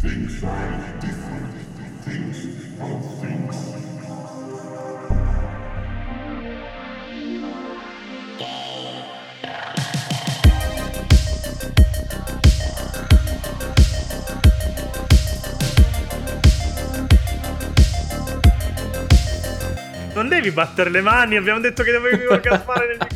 Things are different. Things are things. Non devi battere le mani, abbiamo detto che dovevi orgasmare nel.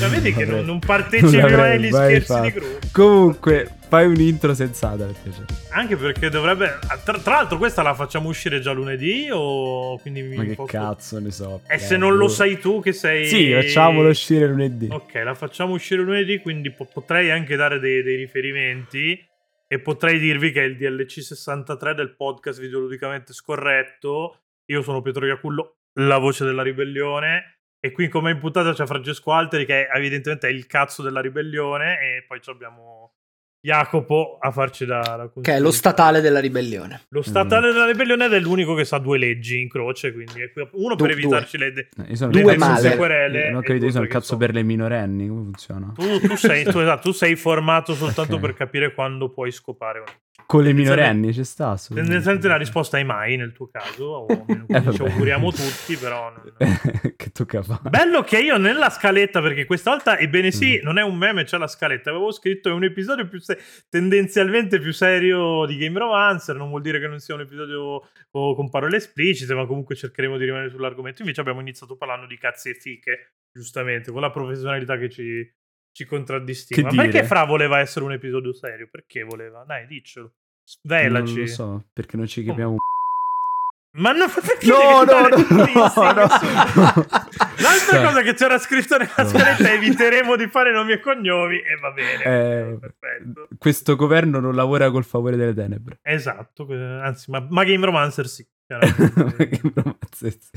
Cioè, vedi che non, non partecipi mai agli scherzi di fatto. gruppo. Comunque, fai un intro sensata per piacere. Anche perché dovrebbe. Tra, tra l'altro, questa la facciamo uscire già lunedì. O quindi mi Ma che posso- cazzo ne so. E se non lo sai tu, che sei. Sì, facciamolo uscire lunedì. Ok, la facciamo uscire lunedì, quindi po- potrei anche dare dei, dei riferimenti e potrei dirvi che è il DLC 63 del podcast videoludicamente scorretto. Io sono Pietro Iacullo, la voce della ribellione. E qui come imputato c'è Francesco Alteri che evidentemente è il cazzo della ribellione e poi abbiamo Jacopo a farci da, da Che è lo statale della ribellione. Lo statale della ribellione ed è l'unico che sa due leggi in croce, quindi è qui- uno per Du- evitarci le, de- Io sono Due il cazzo male. per- querele Non ho capito, io due sono il cazzo so- per le minorenni. Come funziona? Tu, tu sei, tu, esatto, tu sei formato soltanto Ok. per capire quando puoi scopare. Con le minorenni ci sta. Tendenzialmente la risposta è mai nel tuo caso, o almeno Eh, ci auguriamo tutti, però... non- che tocca fare. Bello che io nella scaletta, perché questa volta, ebbene sì, Mm. non è un meme, c'è la scaletta. Avevo scritto è un episodio più se- tendenzialmente più serio di Game Romancer. Non vuol dire che non sia un episodio o con parole esplicite, ma comunque cercheremo di rimanere sull'argomento. Invece abbiamo iniziato parlando di cazzi e fiche, giustamente, con la professionalità che ci, ci contraddistingue. Ma perché? Fra voleva essere un episodio serio? Perché voleva? Dai, diccelo. Non Svelaci. lo so, perché non ci capiamo un Ma no, perché No, no, no, no, insigni no. L'altra Cioè. cosa che c'era scritto nella No. scaletta è eviteremo di fare nomi e cognomi e va bene. Eh, perfetto. Questo governo non lavora col favore delle tenebre. Esatto, anzi, ma, ma Game Romancer sì.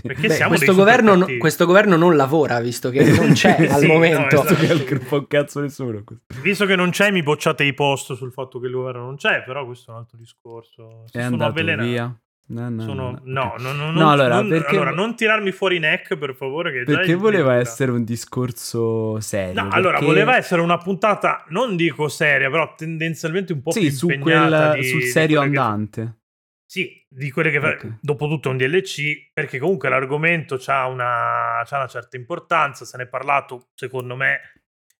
Perché Beh, siamo questo, governo, no- questo governo non lavora, visto che non c'è Sì, al no, momento. esatto. Fa un cazzo nessuno. Visto che non c'è, mi bocciate i post sul fatto che il governo non c'è, però questo è un altro discorso. Se È sono andato avvelenato. via. No, no, Sono- no, no, no, no, allora, non, perché- allora, non tirarmi fuori neck, per favore. Che Perché voleva essere un discorso serio. No, allora perché- voleva essere una puntata, non dico seria, però tendenzialmente un po' Sì, più su quel, di- sul serio quelle che- andante. Sì, di quelle che Ok. dopo tutto è un DLC, perché comunque l'argomento ha una, c'ha una certa importanza, se ne è parlato, secondo me,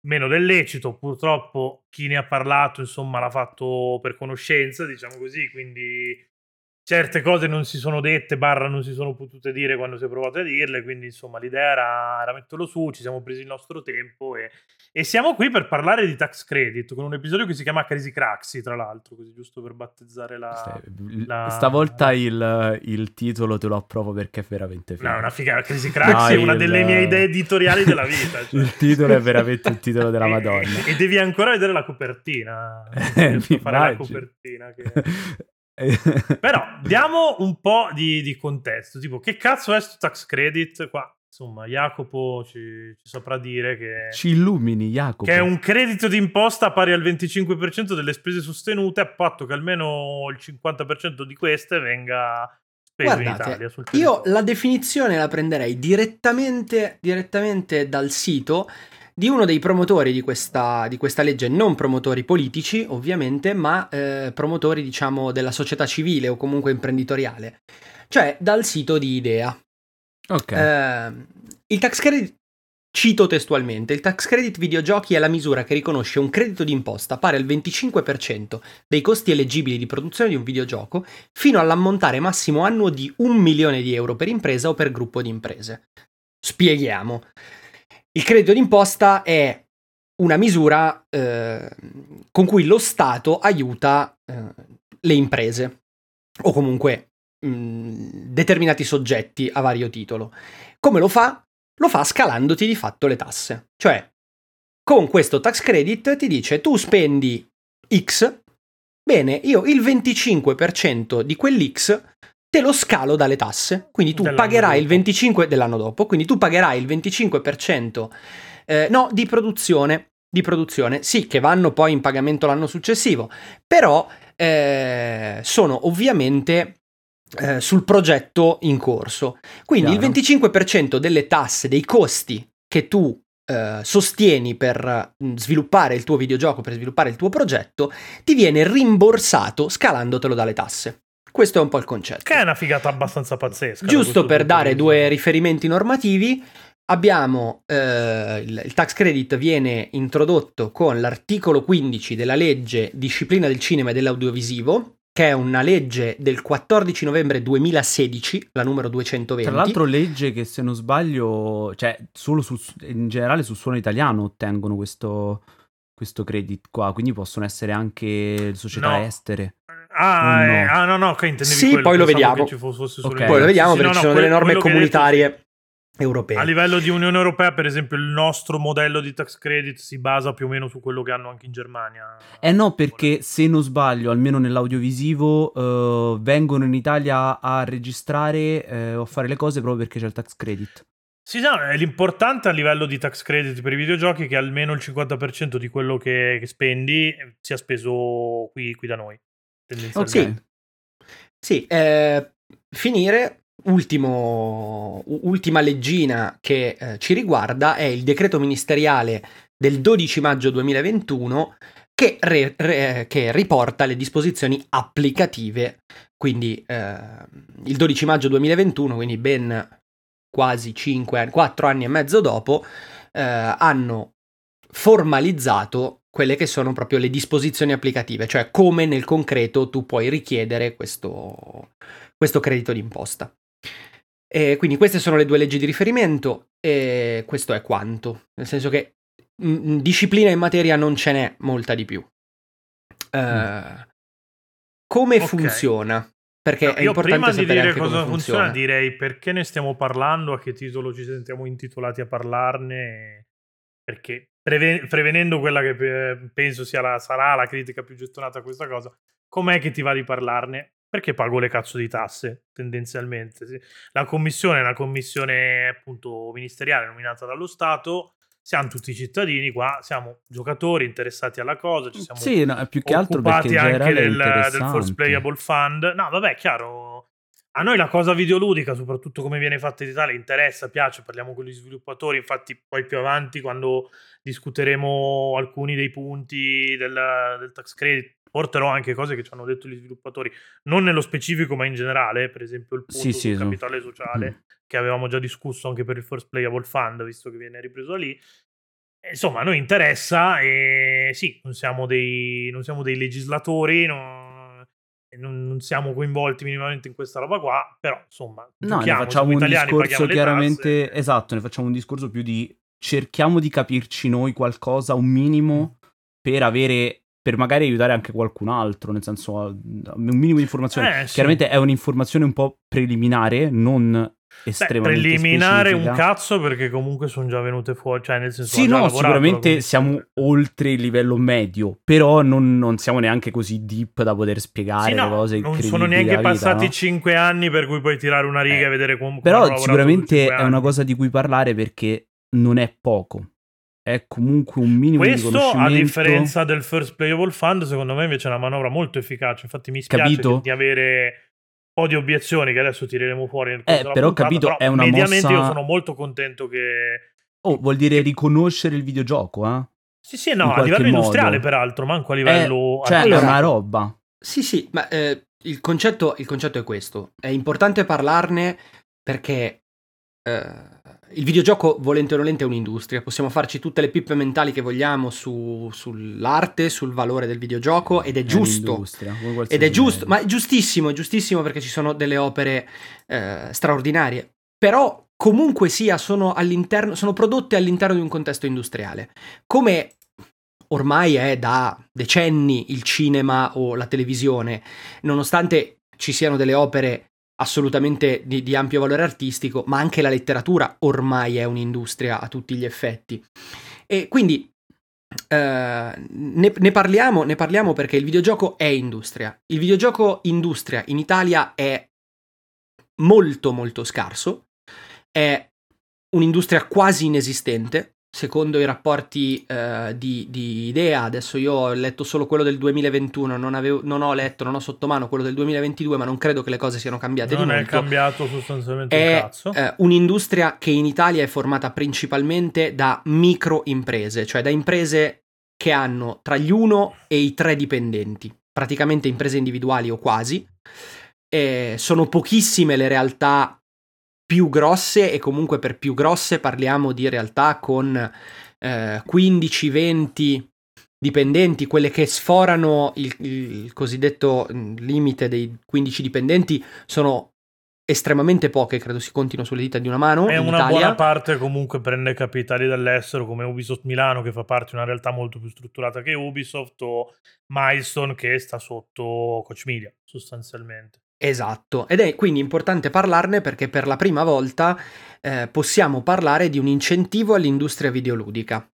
meno del lecito, purtroppo chi ne ha parlato, insomma, l'ha fatto per conoscenza, diciamo così, quindi certe cose non si sono dette, barra non si sono potute dire quando si è provato a dirle, quindi insomma l'idea era, era metterlo su, ci siamo presi il nostro tempo e, e siamo qui per parlare di tax credit, con un episodio che si chiama Crazy Craxi, tra l'altro, così giusto per battezzare la... Sì, la- Stavolta il, il titolo te lo approvo perché è veramente figo. No, è una figa. Crazy Craxi è No, una il- delle mie idee editoriali della vita. cioè. Il titolo è veramente il titolo della E- Madonna. E, devi ancora vedere la copertina. Fare la copertina. che- Però diamo un po' di, di contesto. Tipo, che cazzo è sto tax credit? Qua, insomma, Jacopo ci, ci saprà dire che, Ci illumini, Jacopo. che è un credito d'imposta pari al 25% delle spese sostenute, a patto che almeno il 50% di queste venga speso in Guardate, Italia. Sul Io la definizione la prenderei direttamente, direttamente dal sito di uno dei promotori di questa, di questa legge, non promotori politici ovviamente, ma eh, promotori diciamo della società civile o comunque imprenditoriale, cioè dal sito di Idea. Ok. Eh, il tax credit, cito testualmente, il tax credit videogiochi è la misura che riconosce un credito d'imposta pari al 25% dei costi eleggibili di produzione di un videogioco fino all'ammontare massimo annuo di un milione di euro per impresa o per gruppo di imprese. Spieghiamo. Il credito d'imposta è una misura eh, con cui lo Stato aiuta eh, le imprese o comunque mh, determinati soggetti a vario titolo. Come lo fa? Lo fa scalandoti di fatto le tasse. Cioè, con questo tax credit ti dice tu spendi X, bene, io il 25% di quell'X te lo scalo dalle tasse. Quindi tu pagherai il dopo. 25% dell'anno dopo, quindi tu pagherai il 25% eh, no, di produzione, di produzione, sì, che vanno poi in pagamento l'anno successivo, però eh, sono ovviamente eh, sul progetto in corso. Quindi Chiaro. il 25% delle tasse, dei costi che tu eh, sostieni per mm, sviluppare il tuo videogioco, per sviluppare il tuo progetto, ti viene rimborsato scalandotelo dalle tasse. Questo è un po' il concetto. Che è una figata abbastanza pazzesca. Giusto per dare due riferimenti normativi, abbiamo eh, il, il tax credit viene introdotto con l'articolo 15 della legge disciplina del cinema e dell'audiovisivo, che è una legge del 14 novembre 2016, la numero 220. Tra l'altro legge che se non sbaglio, cioè solo su, in generale sul suono italiano ottengono questo, questo credit qua, quindi possono essere anche società No. estere. Ah, No. eh, ah, no, no, che intendevi Sì, quello, poi lo pensavo vediamo. Ok. in Poi lo vediamo Sì, perché no, ci no, sono delle que- norme quello hai detto, comunitarie sì. europee. A livello di Unione Europea, per esempio, il nostro modello di tax credit si basa più o meno su quello che hanno anche in Germania. Eh no, perché se non sbaglio, almeno nell'audiovisivo, eh, vengono in Italia a registrare eh, o a fare le cose proprio perché c'è il tax credit. Sì, no, è l'importante a livello di tax credit per i videogiochi è che almeno il 50% di quello che, che spendi sia speso qui, qui da noi. Tendenzialmente. Sì, eh, finire. Ultimo, ultima leggina che eh, ci riguarda è il decreto ministeriale del 12 maggio 2021 che, re- re- che riporta le disposizioni applicative. Quindi eh, il 12 maggio 2021, quindi ben quasi 5 anni, 4 anni e mezzo dopo, eh, hanno formalizzato quelle che sono proprio le disposizioni applicative, cioè come nel concreto tu puoi richiedere questo, questo credito d'imposta. E quindi queste sono le due leggi di riferimento e questo è quanto, nel senso che mm, disciplina in materia non ce n'è molta di più. Eh, Come Ok. funziona? Perché è Io importante prima di sapere dire cosa come funziona, funziona. direi perché ne stiamo parlando, a che titolo ci sentiamo intitolati a parlarne, perché preve- prevenendo quella che eh, penso sia la, sarà la critica più gettonata a questa cosa, com'è che ti va di parlarne? Perché pago le cazzo di tasse, tendenzialmente. sì. La commissione è una commissione appunto ministeriale nominata dallo Stato, siamo tutti cittadini qua, siamo giocatori interessati alla cosa, ci siamo Sì, no, più che altro occupati anche del, del interessante. Playable Fund. No, vabbè, chiaro. A noi la cosa videoludica, soprattutto come viene fatta in Italia, interessa, piace, parliamo con gli sviluppatori, infatti poi più avanti quando discuteremo alcuni dei punti del, del tax credit, porterò anche cose che ci hanno detto gli sviluppatori, non nello specifico ma in generale, per esempio il punto Sì, sul sì, capitale sociale, Mm. che avevamo già discusso anche per il First Playable Fund, visto che viene ripreso lì. Insomma, a noi interessa e sì, non siamo dei, non siamo dei legislatori, non, non, non siamo coinvolti minimamente in questa roba qua, però insomma, No, ne facciamo un italiani, discorso chiaramente esatto, ne facciamo un discorso più di cerchiamo di capirci noi qualcosa, un minimo, per avere per magari aiutare anche qualcun altro, nel senso un minimo di informazione. Eh, sì. Chiaramente è un'informazione un po' preliminare, non Beh, estremamente preliminare un specifica. cazzo perché comunque sono già venute fuori, cioè nel senso Sì, no, sicuramente siamo oltre il livello medio, però non, non siamo neanche così deep da poter spiegare Sì, no, le cose non sono neanche vita, passati no? 5 anni per cui puoi tirare una riga Eh, e vedere com- come Però sicuramente è una cosa di cui parlare perché non è poco. È comunque un minimo di Questo, a differenza del First Playable Fund, secondo me invece è una manovra molto efficace. Infatti, mi spiace Capito? di avere un po' di obiezioni che adesso tireremo fuori nel corso Eh, però, puntata, capito, però è una mediamente mossa- io sono molto contento che... Oh, vuol dire riconoscere il videogioco, eh? Sì, sì, no, a livello industriale, modo. peraltro, manco a livello... Eh, cioè, Allora- è una roba. Sì, sì, ma eh, il, concetto, il concetto è questo. È importante parlarne perché il videogioco, volente o nolente, è un'industria. Possiamo farci tutte le pippe mentali che vogliamo su- sull'arte, sul valore del videogioco ed è giusto. Ed è giusto, ma è giustissimo, è giustissimo perché ci sono delle opere eh, straordinarie. Però comunque sia, sono, all'interno, sono prodotte all'interno di un contesto industriale. Come ormai è da decenni il cinema o la televisione, nonostante ci siano delle opere assolutamente di, di ampio valore artistico, ma anche la letteratura ormai è un'industria a tutti gli effetti. E quindi eh, ne, ne parliamo, ne parliamo perché il videogioco è industria. Il videogioco industria in Italia è molto molto scarso, è un'industria quasi inesistente secondo i rapporti eh, di, di, Idea, adesso io ho letto solo quello del 2021, non, avevo, non, ho letto, non ho sotto mano quello del 2022, ma non credo che le cose siano cambiate non di molto. È cambiato sostanzialmente è, un cazzo. Eh, un'industria che in Italia è formata principalmente da micro imprese, cioè da imprese che hanno tra gli 1 e i 3 dipendenti, praticamente imprese individuali o quasi. Eh, sono pochissime le realtà più grosse e comunque per più grosse parliamo di realtà con eh, 15-20 dipendenti, quelle che sforano il, il, cosiddetto mm, limite dei 15 dipendenti sono estremamente poche, credo si contino sulle dita di una mano. E una Italia. buona parte comunque prende capitali dall'estero come Ubisoft Milano che fa parte di una realtà molto più strutturata che Ubisoft o Milestone che sta sotto Coach Media sostanzialmente. Esatto, ed è quindi importante parlarne perché per la prima volta eh, possiamo parlare di un incentivo all'industria videoludica.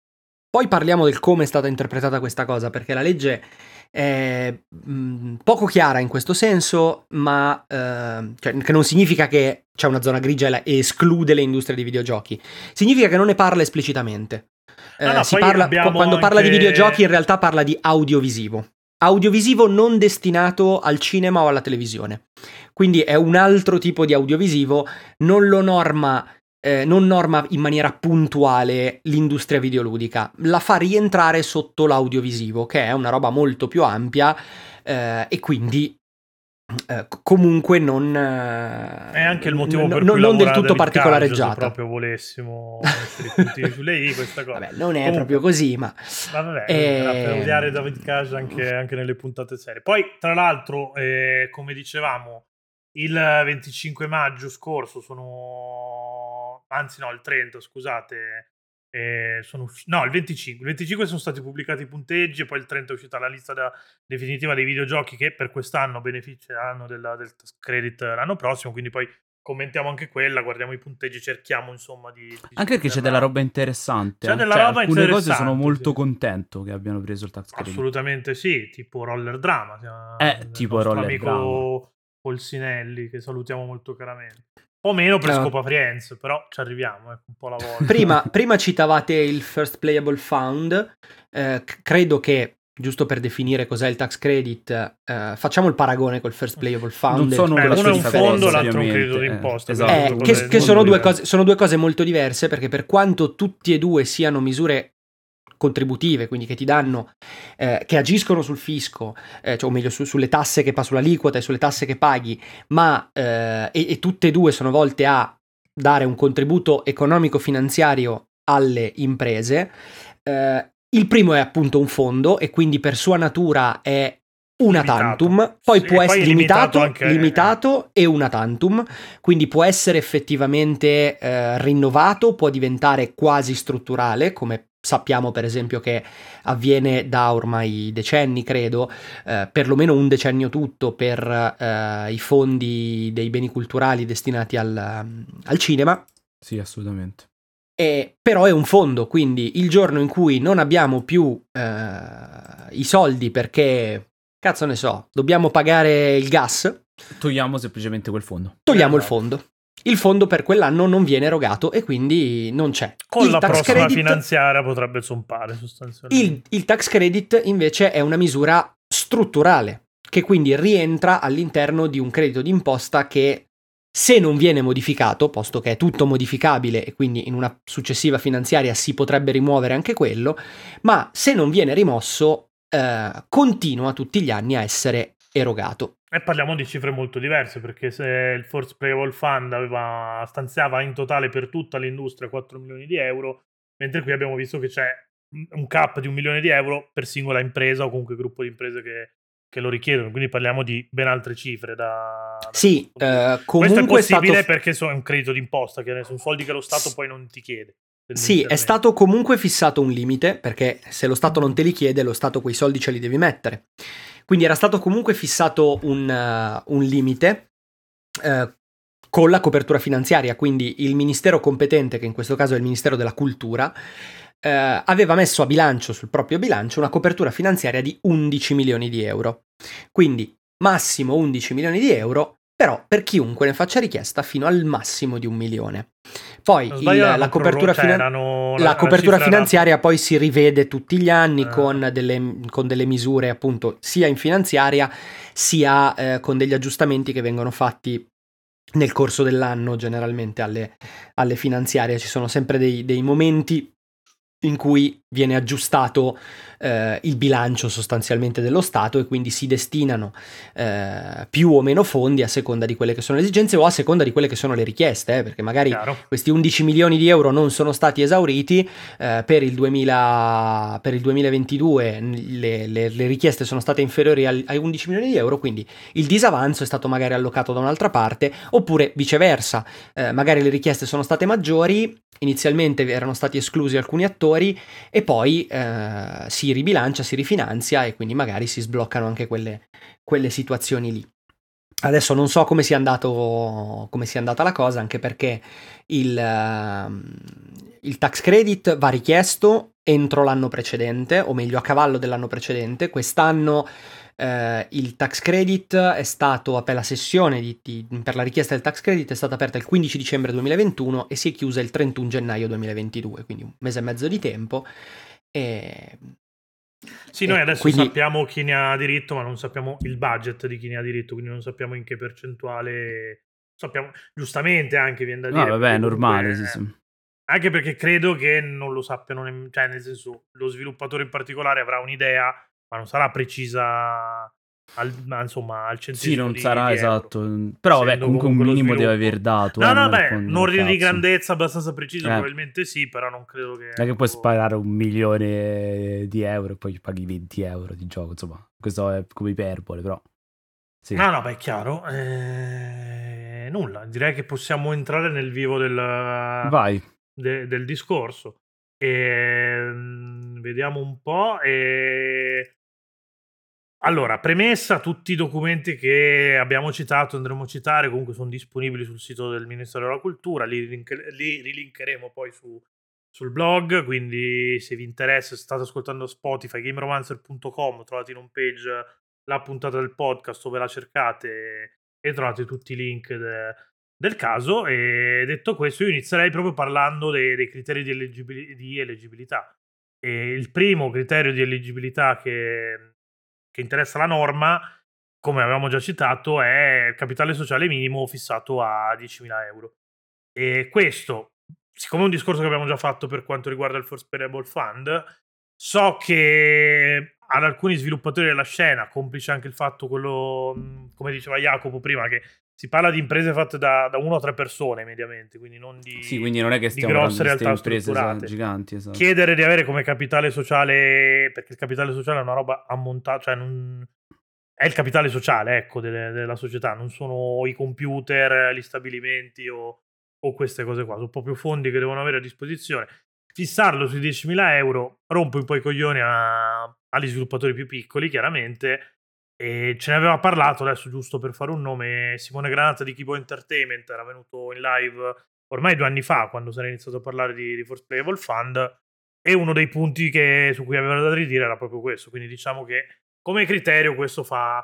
Poi parliamo del come è stata interpretata questa cosa, perché la legge è mh, poco chiara in questo senso, ma eh, cioè, che non significa che c'è una zona grigia e esclude le industrie di videogiochi, significa che non ne parla esplicitamente. Eh, no, no, parla, quando anche... parla di videogiochi in realtà parla di audiovisivo audiovisivo non destinato al cinema o alla televisione. Quindi è un altro tipo di audiovisivo, non lo norma, eh, non norma in maniera puntuale l'industria videoludica, la fa rientrare sotto l'audiovisivo, che è una roba molto più ampia eh, e quindi eh, comunque non eh, è anche il motivo n- per n- cui non del tutto particolareggiata se proprio volessimo mettere i puntini sulle i questa cosa. Vabbè non è comunque, proprio così ma, ma vabbè e... per odiare David Cage anche, anche, nelle puntate serie. Poi tra l'altro eh, come dicevamo il 25 maggio scorso sono anzi no il 30 scusate eh, sono usci- no, il 25. Il 25 sono stati pubblicati i punteggi e poi il 30 è uscita la lista da- definitiva dei videogiochi che per quest'anno beneficeranno della, del tax credit l'anno prossimo. Quindi poi commentiamo anche quella, guardiamo i punteggi, cerchiamo insomma di... di anche perché c'è della roba interessante. C'è della cioè, roba alcune interessante. cose sono molto sì. contento che abbiano preso il tax credit. Assolutamente sì, tipo Roller Drama. Eh, tipo Roller amico Drama. Polsinelli che salutiamo molto caramente. Po' meno per No. Scopa Friends, però ci arriviamo, ecco, un po' la volta. prima, prima citavate il First Playable Fund, eh, credo che, giusto per definire cos'è il tax credit, eh, facciamo il paragone col First Playable Fund. Non sono la uno è un fondo, l'altro è un credito ovviamente. d'imposta. Eh, quindi Eh, esatto. che, che sono, due cose, sono due cose molto diverse perché per quanto tutti e due siano misure contributive, quindi che ti danno, eh, che agiscono sul fisco, eh, cioè, o meglio su- sulle tasse che pa- sull'aliquota e sulle tasse che paghi, ma eh, e, e tutte e due sono volte a dare un contributo economico-finanziario alle imprese. eh, il primo è appunto un fondo e quindi per sua natura è una Limitato. tantum, poi Sì, può poi essere limitato, limitato anche- limitato e una tantum, quindi può essere effettivamente eh, rinnovato, può diventare quasi strutturale, come sappiamo per esempio che avviene da ormai decenni, credo, eh, perlomeno un decennio tutto per eh, i fondi dei beni culturali destinati al, al cinema. Sì, assolutamente. E, però è un fondo, quindi il giorno in cui non abbiamo più eh, i soldi perché, cazzo ne so, dobbiamo pagare il gas, Togliamo semplicemente quel fondo. togliamo il fondo. Il fondo per quell'anno non viene erogato e quindi non c'è. Con il la prossima credit, finanziaria potrebbe zompare sostanzialmente. il, il tax credit invece è una misura strutturale che quindi rientra all'interno di un credito d'imposta che se non viene modificato, posto che è tutto modificabile e quindi in una successiva finanziaria si potrebbe rimuovere anche quello, ma se non viene rimosso eh, continua tutti gli anni a essere erogato. E parliamo di cifre molto diverse perché se il Force Playable Fund aveva, stanziava in totale per tutta l'industria 4 milioni di euro, mentre qui abbiamo visto che c'è un cap di un milione di euro per singola impresa o comunque gruppo di imprese che, che lo richiedono. Quindi parliamo di ben altre cifre. Da, da Sì, eh, comunque Questo è è stato possibile perché so- è un credito d'imposta, che sono soldi che lo Stato poi non ti chiede. Sì, è stato comunque fissato un limite, perché se lo Stato non te li chiede, lo Stato quei soldi ce li devi mettere. Quindi era stato comunque fissato un, eh, un limite eh, con la copertura finanziaria, quindi il ministero competente, che in questo caso è il Ministero della Cultura, eh, aveva messo a bilancio, sul proprio bilancio, una copertura finanziaria di 11 milioni di euro. Quindi massimo 11 milioni di euro, però per chiunque ne faccia richiesta fino al massimo di un milione. Poi il- la copertura, cioè, finan- erano- la la copertura era- finanziaria poi si rivede tutti gli anni Eh. con, delle, con delle misure appunto sia in finanziaria sia eh, con degli aggiustamenti che vengono fatti nel corso dell'anno generalmente alle, alle finanziarie. Ci sono sempre dei, dei momenti in cui viene aggiustato eh, il bilancio sostanzialmente dello Stato e quindi si destinano eh, più o meno fondi a seconda di quelle che sono le esigenze o a seconda di quelle che sono le richieste, eh, perché magari Chiaro. questi 11 milioni di euro non sono stati esauriti eh, per, il 2000, per il 2022 le, le- le richieste sono state inferiori al- ai 11 milioni di euro quindi il disavanzo è stato magari allocato da un'altra parte oppure viceversa eh, magari le richieste sono state maggiori inizialmente erano stati esclusi alcuni attori e poi eh, si ribilancia, si rifinanzia e quindi magari si sbloccano anche quelle, quelle situazioni lì. Adesso non so come sia, andato, come sia andata la cosa, anche perché il, ehm, il tax credit va richiesto entro l'anno precedente, o meglio a cavallo dell'anno precedente. Quest'anno eh, il tax credit è stato, per la sessione di- di- per la richiesta del tax credit è stata aperta il 15 dicembre 2021 e si è chiusa il 31 gennaio 2022, quindi un mese e mezzo di tempo. E Sì, noi Eh, adesso quindi- sappiamo chi ne ha diritto, ma non sappiamo il budget di chi ne ha diritto, quindi non sappiamo in che percentuale. Sappiamo, giustamente anche viene da No, dire. vabbè, perché è normale. comunque- sì, sì. Anche perché credo che non lo sappiano, cioè nel senso, lo sviluppatore in particolare avrà un'idea, ma non sarà precisa al, ma, insomma, al centesimo Sì, non sarà esatto. Però, vabbè, comunque un comunque lo minimo deve aver dato. No, eh, no, non beh, un un ordine di grandezza abbastanza preciso, Eh. probabilmente sì, però non credo che... Non è che puoi ecco, sparare un milione di euro e poi paghi 20 euro di gioco. Insomma, questo è come iperbole, però. Sì. No, no, beh, è chiaro. Eh, nulla, direi che possiamo entrare nel vivo del, Vai. de- del discorso. Ehm, vediamo un po'. e- Allora, premessa, tutti i documenti che abbiamo citato, andremo a citare, comunque sono disponibili sul sito del Ministero della Cultura, li, rilink- li rilinkeremo poi su- sul blog, quindi se vi interessa, se state ascoltando Spotify, gameromancer.com, trovate in home page la puntata del podcast dove la cercate e trovate tutti i link de- del caso. E detto questo, io inizierei proprio parlando dei, dei criteri di, elegibili- di eleggibilità. E il primo criterio di eleggibilità che, che interessa la norma, come avevamo già citato, è il capitale sociale minimo fissato a 10.000 euro. E questo, siccome è un discorso che abbiamo già fatto per quanto riguarda il First Payable Fund, so che ad alcuni sviluppatori della scena, complice anche il fatto quello, mh, come diceva Jacopo prima, che si parla di imprese fatte da, da uno o tre persone mediamente, quindi non di, Sì, quindi non è che di grosse realtà imprese strutturate. giganti. Esatto. Chiedere di avere come capitale sociale, perché il capitale sociale è una roba ammontata, cioè non, è il capitale sociale, ecco, delle- della società, non sono i computer, gli stabilimenti o, o queste cose qua, sono proprio fondi che devono avere a disposizione. Fissarlo sui 10.000 euro rompe un po' i coglioni a- agli sviluppatori più piccoli, chiaramente, e ce ne aveva parlato adesso, giusto per fare un nome, Simone Granata di Kibo Entertainment, era venuto in live ormai due anni fa, quando si era iniziato a parlare di, di Force Playable Fund, e uno dei punti che- su cui aveva da ridire era proprio questo. Quindi diciamo che come criterio questo fa,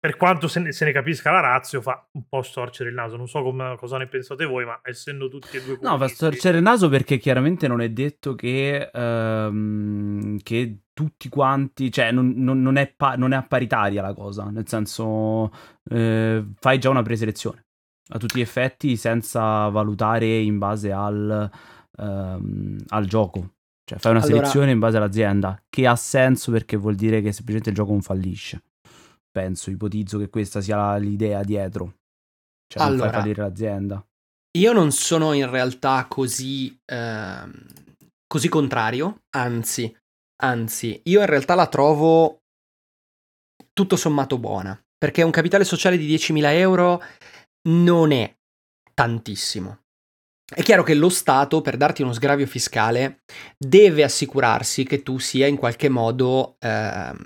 per quanto se ne, se ne capisca la razio, fa un po' storcere il naso. Non so come- cosa ne pensate voi, ma essendo tutti e due No, fa storcere il naso perché chiaramente non è detto che, ehm, che tutti quanti, cioè non, non- non è pa- non è a paritaria la cosa, nel senso eh, fai già una preselezione a tutti gli effetti senza valutare in base al, ehm, al gioco. Cioè fai una Allora- selezione in base all'azienda, che ha senso perché vuol dire che semplicemente il gioco non fallisce. Penso, ipotizzo che questa sia l'idea dietro. Cioè non Allora, fai fallire l'azienda. Io non sono in realtà così, ehm, così contrario, anzi, anzi, io in realtà la trovo tutto sommato buona, perché un capitale sociale di 10.000 euro non è tantissimo. È chiaro che lo Stato, per darti uno sgravio fiscale, deve assicurarsi che tu sia in qualche modo ehm,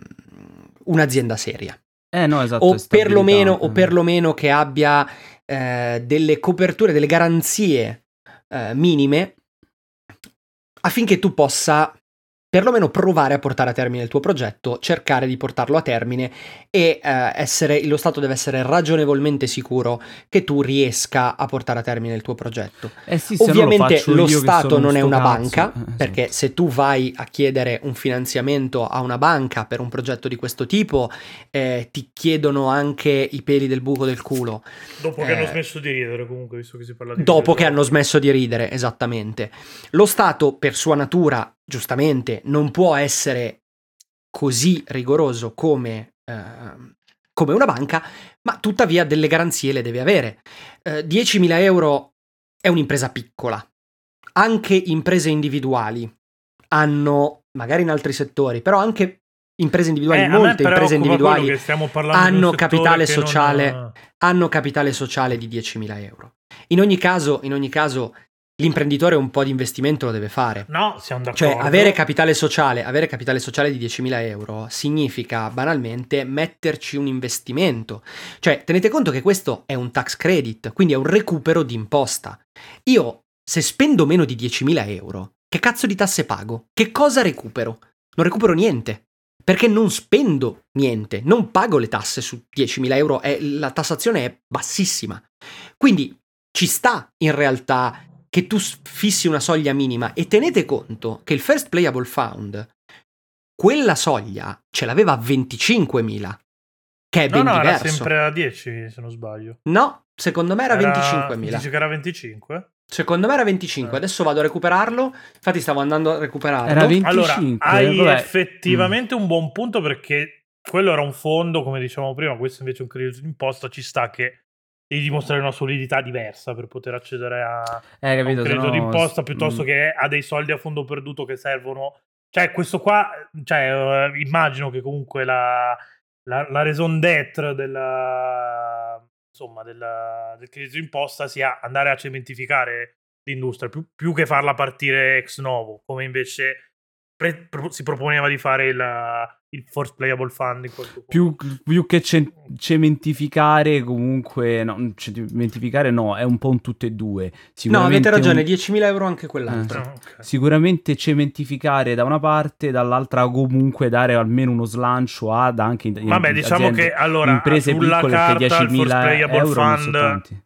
un'azienda seria Eh no, esatto. o perlomeno, o eh. perlomeno che abbia eh, delle coperture, delle garanzie eh, minime affinché tu possa perlomeno provare a portare a termine il tuo progetto, cercare di portarlo a termine e eh, essere, lo Stato deve essere ragionevolmente sicuro che tu riesca a portare a termine il tuo progetto. Eh sì, Ovviamente lo che Stato non è una cazzo. banca, Eh, esatto. perché se tu vai a chiedere un finanziamento a una banca per un progetto di questo tipo, eh, ti chiedono anche i peli del buco del culo. Dopo che Eh, hanno smesso di ridere, comunque, visto che si parla di Dopo che hanno smesso di ridere, esattamente. Lo Stato, per sua natura, giustamente, non può essere così rigoroso come, ehm, come una banca, ma tuttavia delle garanzie le deve avere. Eh, 10.000 euro è un'impresa piccola. Anche imprese individuali hanno, magari in altri settori, però anche imprese individuali, Eh, molte imprese individuali hanno capitale non sociale ha- hanno capitale sociale di 10.000 euro. In ogni caso, in ogni caso, l'imprenditore un po' di investimento lo deve fare. No, siamo d'accordo. Cioè, avere capitale sociale, avere capitale sociale di 10.000 euro significa banalmente metterci un investimento. Cioè, tenete conto che questo è un tax credit, quindi è un recupero di imposta. Io, se spendo meno di 10.000 euro, che cazzo di tasse pago? Che cosa recupero? Non recupero niente. Perché non spendo niente, non pago le tasse su 10.000 euro, è- la tassazione è bassissima. Quindi ci sta in realtà che tu fissi una soglia minima e tenete conto che il First Playable Fund, quella soglia ce l'aveva a 25.000, che è No, ben no, era diverso. sempre a 10, se non sbaglio. No, secondo me era, 25.000. Dici che era 25? Secondo me era 25, Eh. adesso vado a recuperarlo, infatti stavo andando a recuperarlo. Era 20 Allora, 25, hai vabbè. effettivamente un buon punto perché quello era un fondo, come dicevamo prima, questo invece è un credito d'imposta, ci sta che devi dimostrare una solidità diversa per poter accedere a, Eh, a un capito, credito sennò- d'imposta piuttosto mm. che a dei soldi a fondo perduto che servono. Cioè, questo qua, cioè, eh, immagino che comunque la, la, la raison d'être della, insomma, della- del credito d'imposta sia andare a cementificare l'industria più, più che farla partire ex novo, come invece pre- pro- si proponeva di fare il, il Force Playable Fund in Più, più che ce- cementificare, comunque, no, cementificare no, è un po' un tutte e due. No, Sicuramente avete ragione, un- 10.000 euro anche quell'altro. Ah, ok. Sicuramente cementificare da una parte, dall'altra comunque dare almeno uno slancio ad anche in- Vabbè, in- diciamo aziende, che allora imprese sulla piccole carta che il Force 10.000 Playable euro non Fund sono tanti.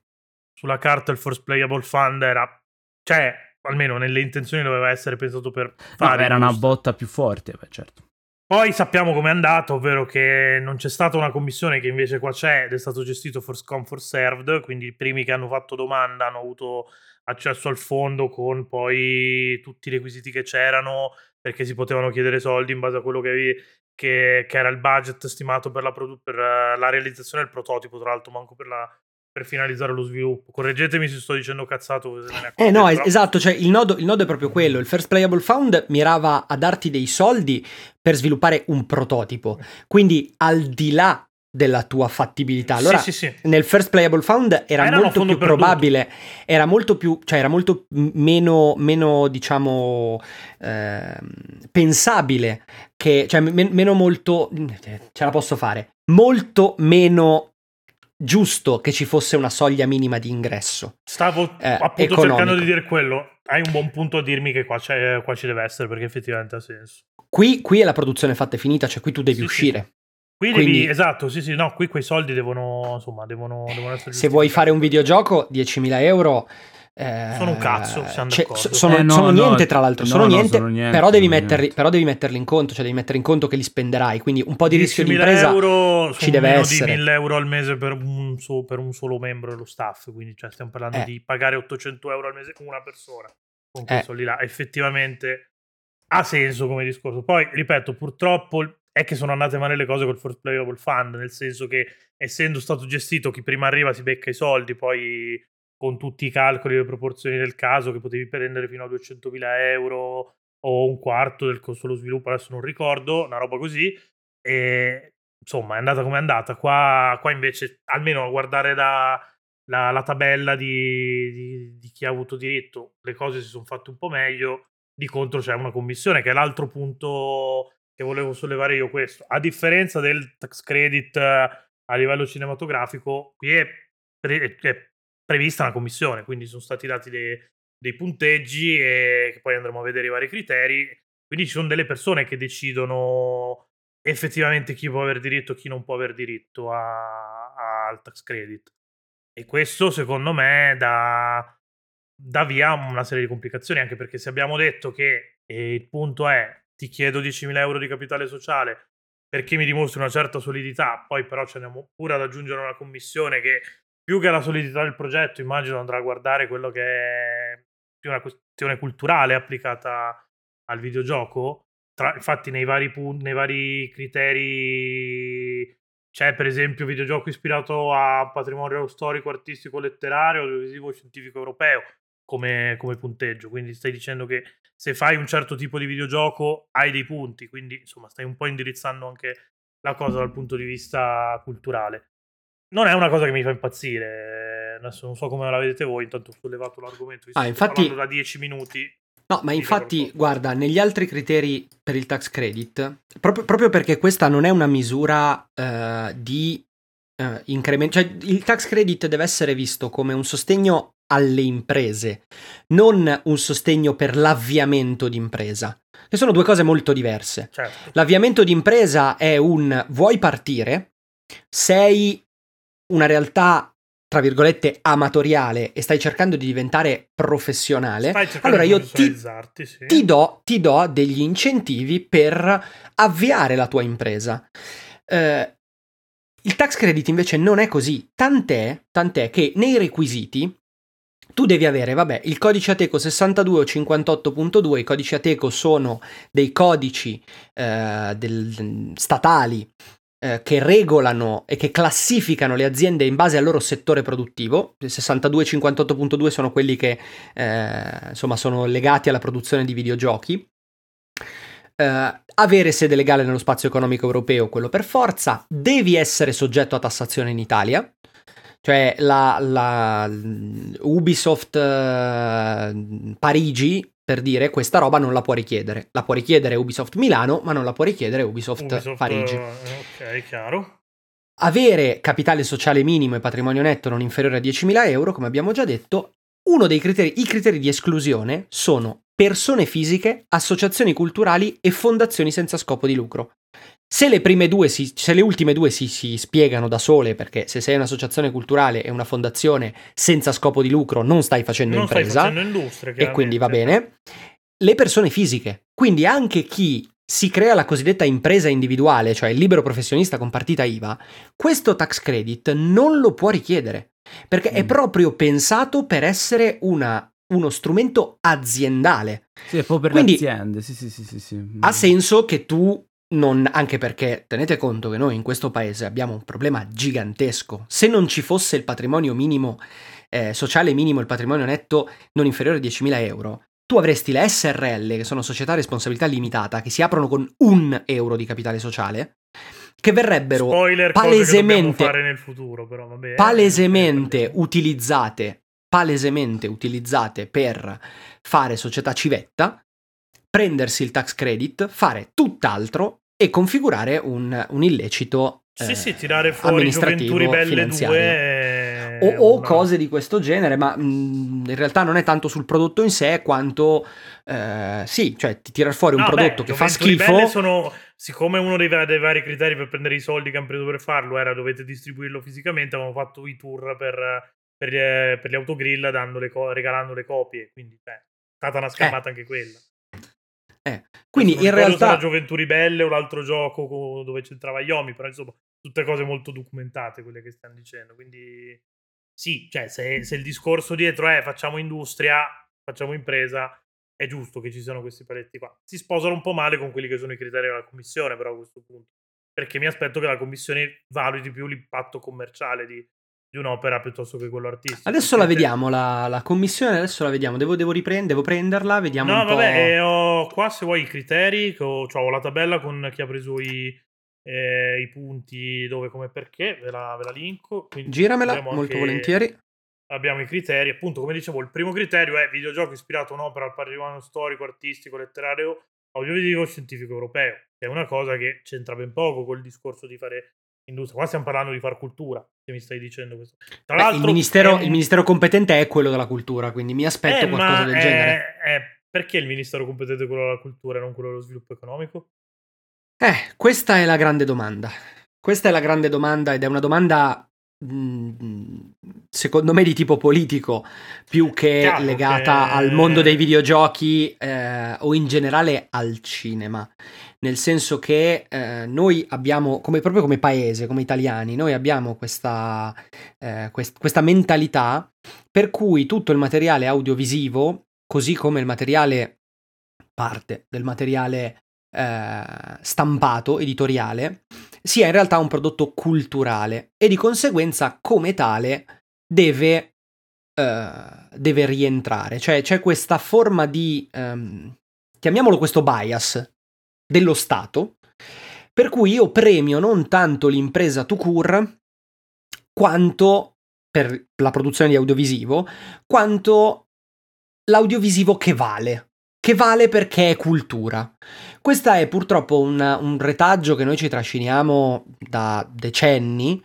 sulla carta il Force Playable Fund era cioè almeno nelle intenzioni doveva essere pensato per No, fare era una botta più forte, beh, certo. Poi sappiamo com'è andato, ovvero che non c'è stata una commissione che invece qua c'è ed è stato gestito Force Come For Served, quindi i primi che hanno fatto domanda hanno avuto accesso al fondo con poi tutti i requisiti che c'erano perché si potevano chiedere soldi in base a quello che, avevi- che, che era il budget stimato per la, produ- per eh, la realizzazione del prototipo, tra l'altro manco per, la- per finalizzare lo sviluppo. Correggetemi se sto dicendo cazzato. Eh no, es- esatto, cioè il nodo, il nodo è proprio quello. Il First Playable Fund mirava a darti dei soldi per sviluppare un prototipo, quindi al di là della tua fattibilità. Allora, sì, sì, sì. nel First Playable Fund era Era molto più probabile, era molto più, cioè era molto meno, meno diciamo, ehm, pensabile che, cioè me- meno molto, ce la posso fare, molto meno giusto che ci fosse una soglia minima di ingresso. Stavo Eh, appunto economico. cercando di dire quello. Hai un buon punto a dirmi che qua, qua ci deve essere perché effettivamente ha senso. Qui, qui è la produzione fatta e finita, cioè qui tu devi Sì, sì. uscire. Qui Quindi- devi, esatto, sì, sì, no, qui quei soldi devono, insomma, devono, devono essere Se vuoi fare un videogioco, 10.000 euro. Eh, Sono un cazzo, siamo cioè, sono, Eh, no, sono no, niente, tra l'altro. no, sono, no, niente, sono niente, però, devi sono metterli, niente. però devi metterli in conto, cioè devi mettere in conto che li spenderai. Quindi un po' di rischio di 10.000 impresa. euro ci deve meno essere. di 1.000 euro al mese per un, so- per un solo membro dello staff. Quindi cioè, stiamo parlando Eh. di pagare 800 euro al mese con una persona. Con quei Eh. soldi là. Effettivamente ha senso come discorso. Poi, ripeto, purtroppo è che sono andate male le cose col First Playable Fund, nel senso che essendo stato gestito chi prima arriva si becca i soldi, poi con tutti i calcoli e le proporzioni del caso che potevi prendere fino a 200.000 euro o un quarto del costo dello sviluppo, adesso non ricordo, una roba così. E insomma, è andata come è andata. Qua, qua invece, almeno a guardare da, la, la tabella di, di- di chi ha avuto diritto, le cose si sono fatte un po' meglio. Di contro c'è una commissione, che è l'altro punto che volevo sollevare io questo. A differenza del tax credit eh, a livello cinematografico, qui è, è prevista una commissione, quindi sono stati dati dei, dei punteggi e che poi andremo a vedere i vari criteri. Quindi ci sono delle persone che decidono effettivamente chi può aver diritto e chi non può aver diritto al tax credit. E questo secondo me dà, dà via una serie di complicazioni, anche perché se abbiamo detto che il punto è ti chiedo 10.000 euro di capitale sociale perché mi dimostri una certa solidità, poi però ci andiamo pure ad aggiungere una commissione che più che la solidità del progetto immagino andrà a guardare quello che è più una questione culturale applicata al videogioco. Tra, infatti nei vari, pun- nei vari criteri c'è per esempio videogioco ispirato a patrimonio storico, artistico, letterario, audiovisivo, scientifico europeo come, come punteggio. Quindi stai dicendo che se fai un certo tipo di videogioco hai dei punti, quindi insomma stai un po' indirizzando anche la cosa dal punto di vista culturale. Non è una cosa che mi fa impazzire, adesso non so come la vedete voi, intanto ho sollevato l'argomento, Ah, infatti- da 10 minuti. No, ma infatti, guarda, negli altri criteri per il tax credit, proprio, proprio perché questa non è una misura eh, di eh, incremento, cioè il tax credit deve essere visto come un sostegno alle imprese, non un sostegno per l'avviamento d'impresa, che sono due cose molto diverse. Certo. L'avviamento d'impresa è un vuoi partire, sei una realtà tra virgolette amatoriale e stai cercando di diventare professionale, allora io ti, sì. ti do, ti do degli incentivi per avviare la tua impresa. Eh, il tax credit invece non è così, tant'è, tant'è che nei requisiti tu devi avere, vabbè, il codice Ateco 62 o 58.2, i codici Ateco sono dei codici eh, del- statali eh, che regolano e che classificano le aziende in base al loro settore produttivo. Il 62 e 58.2 sono quelli che eh, insomma sono legati alla produzione di videogiochi. Eh, avere sede legale nello spazio economico europeo, quello per forza, devi essere soggetto a tassazione in Italia, cioè la, la- Ubisoft eh, Parigi, per dire, questa roba non la può richiedere. La può richiedere Ubisoft Milano, ma non la può richiedere Ubisoft, Ubisoft, Parigi. eh, Ok, chiaro. Avere capitale sociale minimo e patrimonio netto non inferiore a 10.000 euro, come abbiamo già detto, uno dei criteri, i criteri di esclusione sono persone fisiche, associazioni culturali e fondazioni senza scopo di lucro. Se le, prime due si- se le ultime due si, si spiegano da sole, perché se sei un'associazione culturale e una fondazione senza scopo di lucro non stai facendo Non stai impresa, facendo industria, e quindi va bene. Le persone fisiche, quindi anche chi si crea la cosiddetta impresa individuale, cioè il libero professionista con partita IVA, questo tax credit non lo può richiedere, perché è Mm. proprio pensato per essere una- uno strumento aziendale. Sì, è proprio per Quindi- le aziende. Sì, sì, sì, sì, sì. Ha senso che tu non, anche perché tenete conto che noi in questo paese abbiamo un problema gigantesco. Se non ci fosse il patrimonio minimo eh, sociale minimo, il patrimonio netto non inferiore a 10.000 euro, tu avresti le SRL, che sono società a responsabilità limitata, che si aprono con un euro di capitale sociale, che verrebbero Spoiler, che palesemente- fare nel futuro, però vabbè. eh, palesemente eh, utilizzate, palesemente utilizzate per fare società civetta, prendersi il tax credit, fare tutt'altro e configurare un, un illecito Sì, eh, sì, tirare fuori amministrativo, Gioventù Ribelle finanziario. 2 è o, o una- cose di questo genere, ma mh, in realtà non è tanto sul prodotto in sé quanto eh, sì, cioè ti tirar fuori un No, prodotto beh, che fa schifo. Sono, siccome uno dei, dei vari criteri per prendere i soldi che hanno preso per farlo era dovete distribuirlo fisicamente, avevano fatto i tour per, per, gli, per gli autogrill dando le co- regalando le copie, quindi beh, è stata una scammata anche quella. Eh, Quindi in realtà era Gioventù Ribelle o l'altro gioco co- dove c'entrava Yomi, però insomma tutte cose molto documentate quelle che stiamo dicendo, quindi sì, cioè se, se il discorso dietro è facciamo industria, facciamo impresa, è giusto che ci siano questi paletti qua. Si sposano un po' male con quelli che sono i criteri della commissione, però a questo punto, perché mi aspetto che la commissione valuti più l'impatto commerciale di, di un'opera piuttosto che quello artistico. adesso la vediamo, la, la commissione adesso la vediamo, devo, devo riprendere, devo prenderla, vediamo No, un po'. vabbè, eh, ho qua se vuoi i criteri, ho, cioè, ho la tabella con chi ha preso i, eh, i punti dove, come perché, ve la, ve la linko. quindi Giramela, molto anche- volentieri. Abbiamo i criteri, appunto, come dicevo, il primo criterio è videogioco ispirato a un'opera al patrimonio storico, artistico, letterario, audiovisivo, scientifico europeo, che è una cosa che c'entra ben poco col discorso di fare industria. Qua stiamo parlando di far cultura, se mi stai dicendo questo. Tra Beh, il, l'altro, ministero, è il ministero competente è quello della cultura, quindi mi aspetto eh, qualcosa del è- genere. è- perché il ministero competente è quello della cultura e non quello dello sviluppo economico? Eh, questa è la grande domanda. Questa è la grande domanda ed è una domanda mm, secondo me di tipo politico più che Chiaro legata che- al mondo dei videogiochi eh, o in generale al cinema. Nel senso che eh, noi abbiamo, come, proprio come paese, come italiani, noi abbiamo questa, eh, quest- questa mentalità per cui tutto il materiale audiovisivo, così come il materiale, parte del materiale eh, stampato, editoriale, sia in realtà un prodotto culturale e di conseguenza come tale deve, eh, deve rientrare. Cioè c'è questa forma di, ehm, chiamiamolo questo bias dello Stato, per cui io premio non tanto l'impresa to cure quanto per la produzione di audiovisivo, quanto l'audiovisivo che vale. Che vale perché è cultura. Questa è purtroppo una- un retaggio che noi ci trasciniamo da decenni,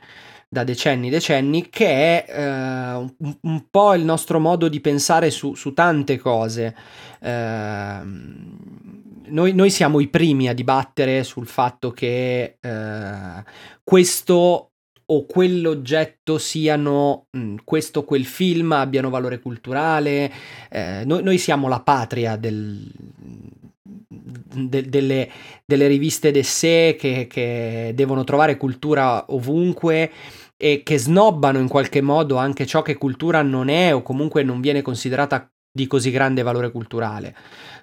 da decenni, decenni, che è eh, un, un po' il nostro modo di pensare su, su tante cose. Ehm, noi, noi siamo i primi a dibattere sul fatto che eh, questo o quell'oggetto siano mh, questo o quel film abbiano valore culturale. Eh, noi, noi siamo la patria del, de- delle, delle riviste d'essè che, che devono trovare cultura ovunque e che snobbano in qualche modo anche ciò che cultura non è o comunque non viene considerata di così grande valore culturale.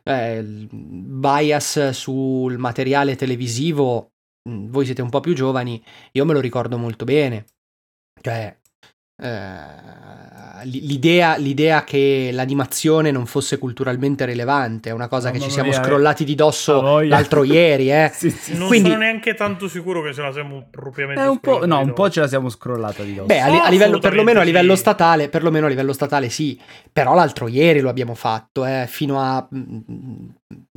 Eh, bias sul materiale televisivo, mh, voi siete un po' più giovani, io me lo ricordo molto bene. Cioè, eh, l'idea, l'idea che l'animazione non fosse culturalmente rilevante è una cosa che Mamma ci siamo mia, scrollati di a dosso l'altro ieri, eh. Sì, sì. Non Quindi- sono neanche tanto sicuro che ce la siamo propriamente un po', no, un di po' ce la siamo scrollata di dosso. Beh, a, li- a livello, perlomeno a livello sì. statale, perlomeno a livello statale sì, però l'altro ieri lo abbiamo fatto, eh, fino, a, mm,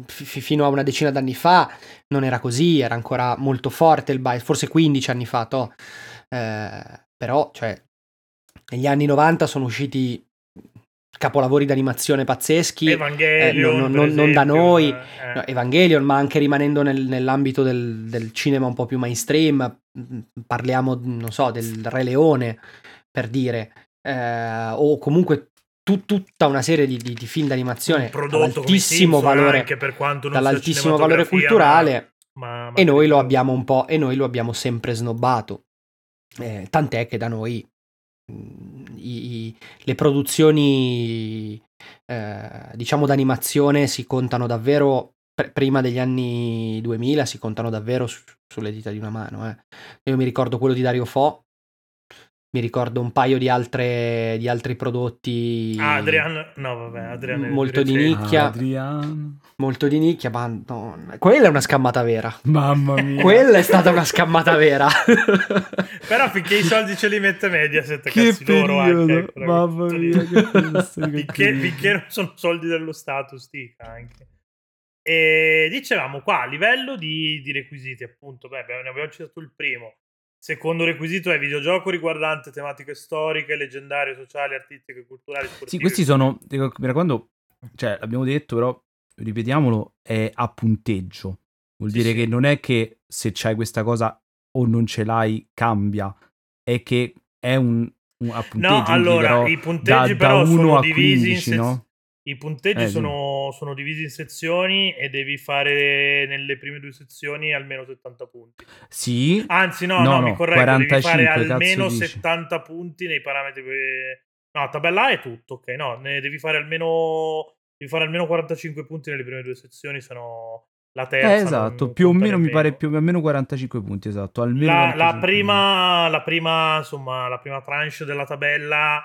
f- fino a una decina d'anni fa non era così, era ancora molto forte il bias, forse 15 anni fa, toh. Eh, però, cioè, negli anni 90 sono usciti capolavori d'animazione pazzeschi, Evangelion, eh, non- non- non da noi, eh. No, Evangelion, ma anche rimanendo nel- nell'ambito del, del cinema un po' più mainstream, mm, parliamo, non so, del Re Leone, per dire, eh, o comunque tu- tutta una serie di, di- di film d'animazione Simpson, valore, anche per quanto non dall'altissimo valore culturale, ma- ma- ma e noi lo abbiamo un po', e noi lo abbiamo sempre snobbato. Eh, tant'è che da noi i- le produzioni, eh, diciamo, d'animazione si contano davvero, pr- prima degli anni 2000, si contano davvero su- sulle dita di una mano. eh. Io mi ricordo quello di Dario Fo, mi ricordo un paio di, altre, di altri prodotti Ah, Adrian, no vabbè, Adrian è molto di nicchia. Adriano. molto di nicchia, ma no, quella è una scammata vera. Mamma mia. Quella è stata una scammata vera. Però finché i soldi ce li mette Mediaset, Che cazzi loro anche. ecco, Mamma mia, che finché, finché non sono soldi dello Stato, stica anche. E dicevamo qua, a livello di, di requisiti, appunto, beh, abbiamo- ne abbiamo citato il primo. Secondo requisito è videogioco riguardante tematiche storiche, leggendarie, sociali, artistiche, culturali, sportive. Sì, questi sono, mi raccomando, cioè l'abbiamo detto, però ripetiamolo, è a punteggio. Vuol Sì, dire sì. che non è che se c'hai questa cosa o non ce l'hai cambia, è che è un, un a punteggio. No, allora, i da, punteggi da però 1 sono divisi in 15, sez- no? I punteggi Eh, sì. sono, sono divisi in sezioni e devi fare nelle prime due sezioni almeno 70 punti. Sì, Anzi, no, No, no, no, mi correggo, devi 45, fare cazzo almeno dici? 70 punti nei parametri. No, tabella A è tutto, ok? No, ne devi fare almeno devi fare almeno 45 punti nelle prime due sezioni, se no la terza eh, esatto, più o meno mi pare più o meno 45 punti, esatto, almeno La, la 45 prima la prima, insomma, la prima tranche della tabella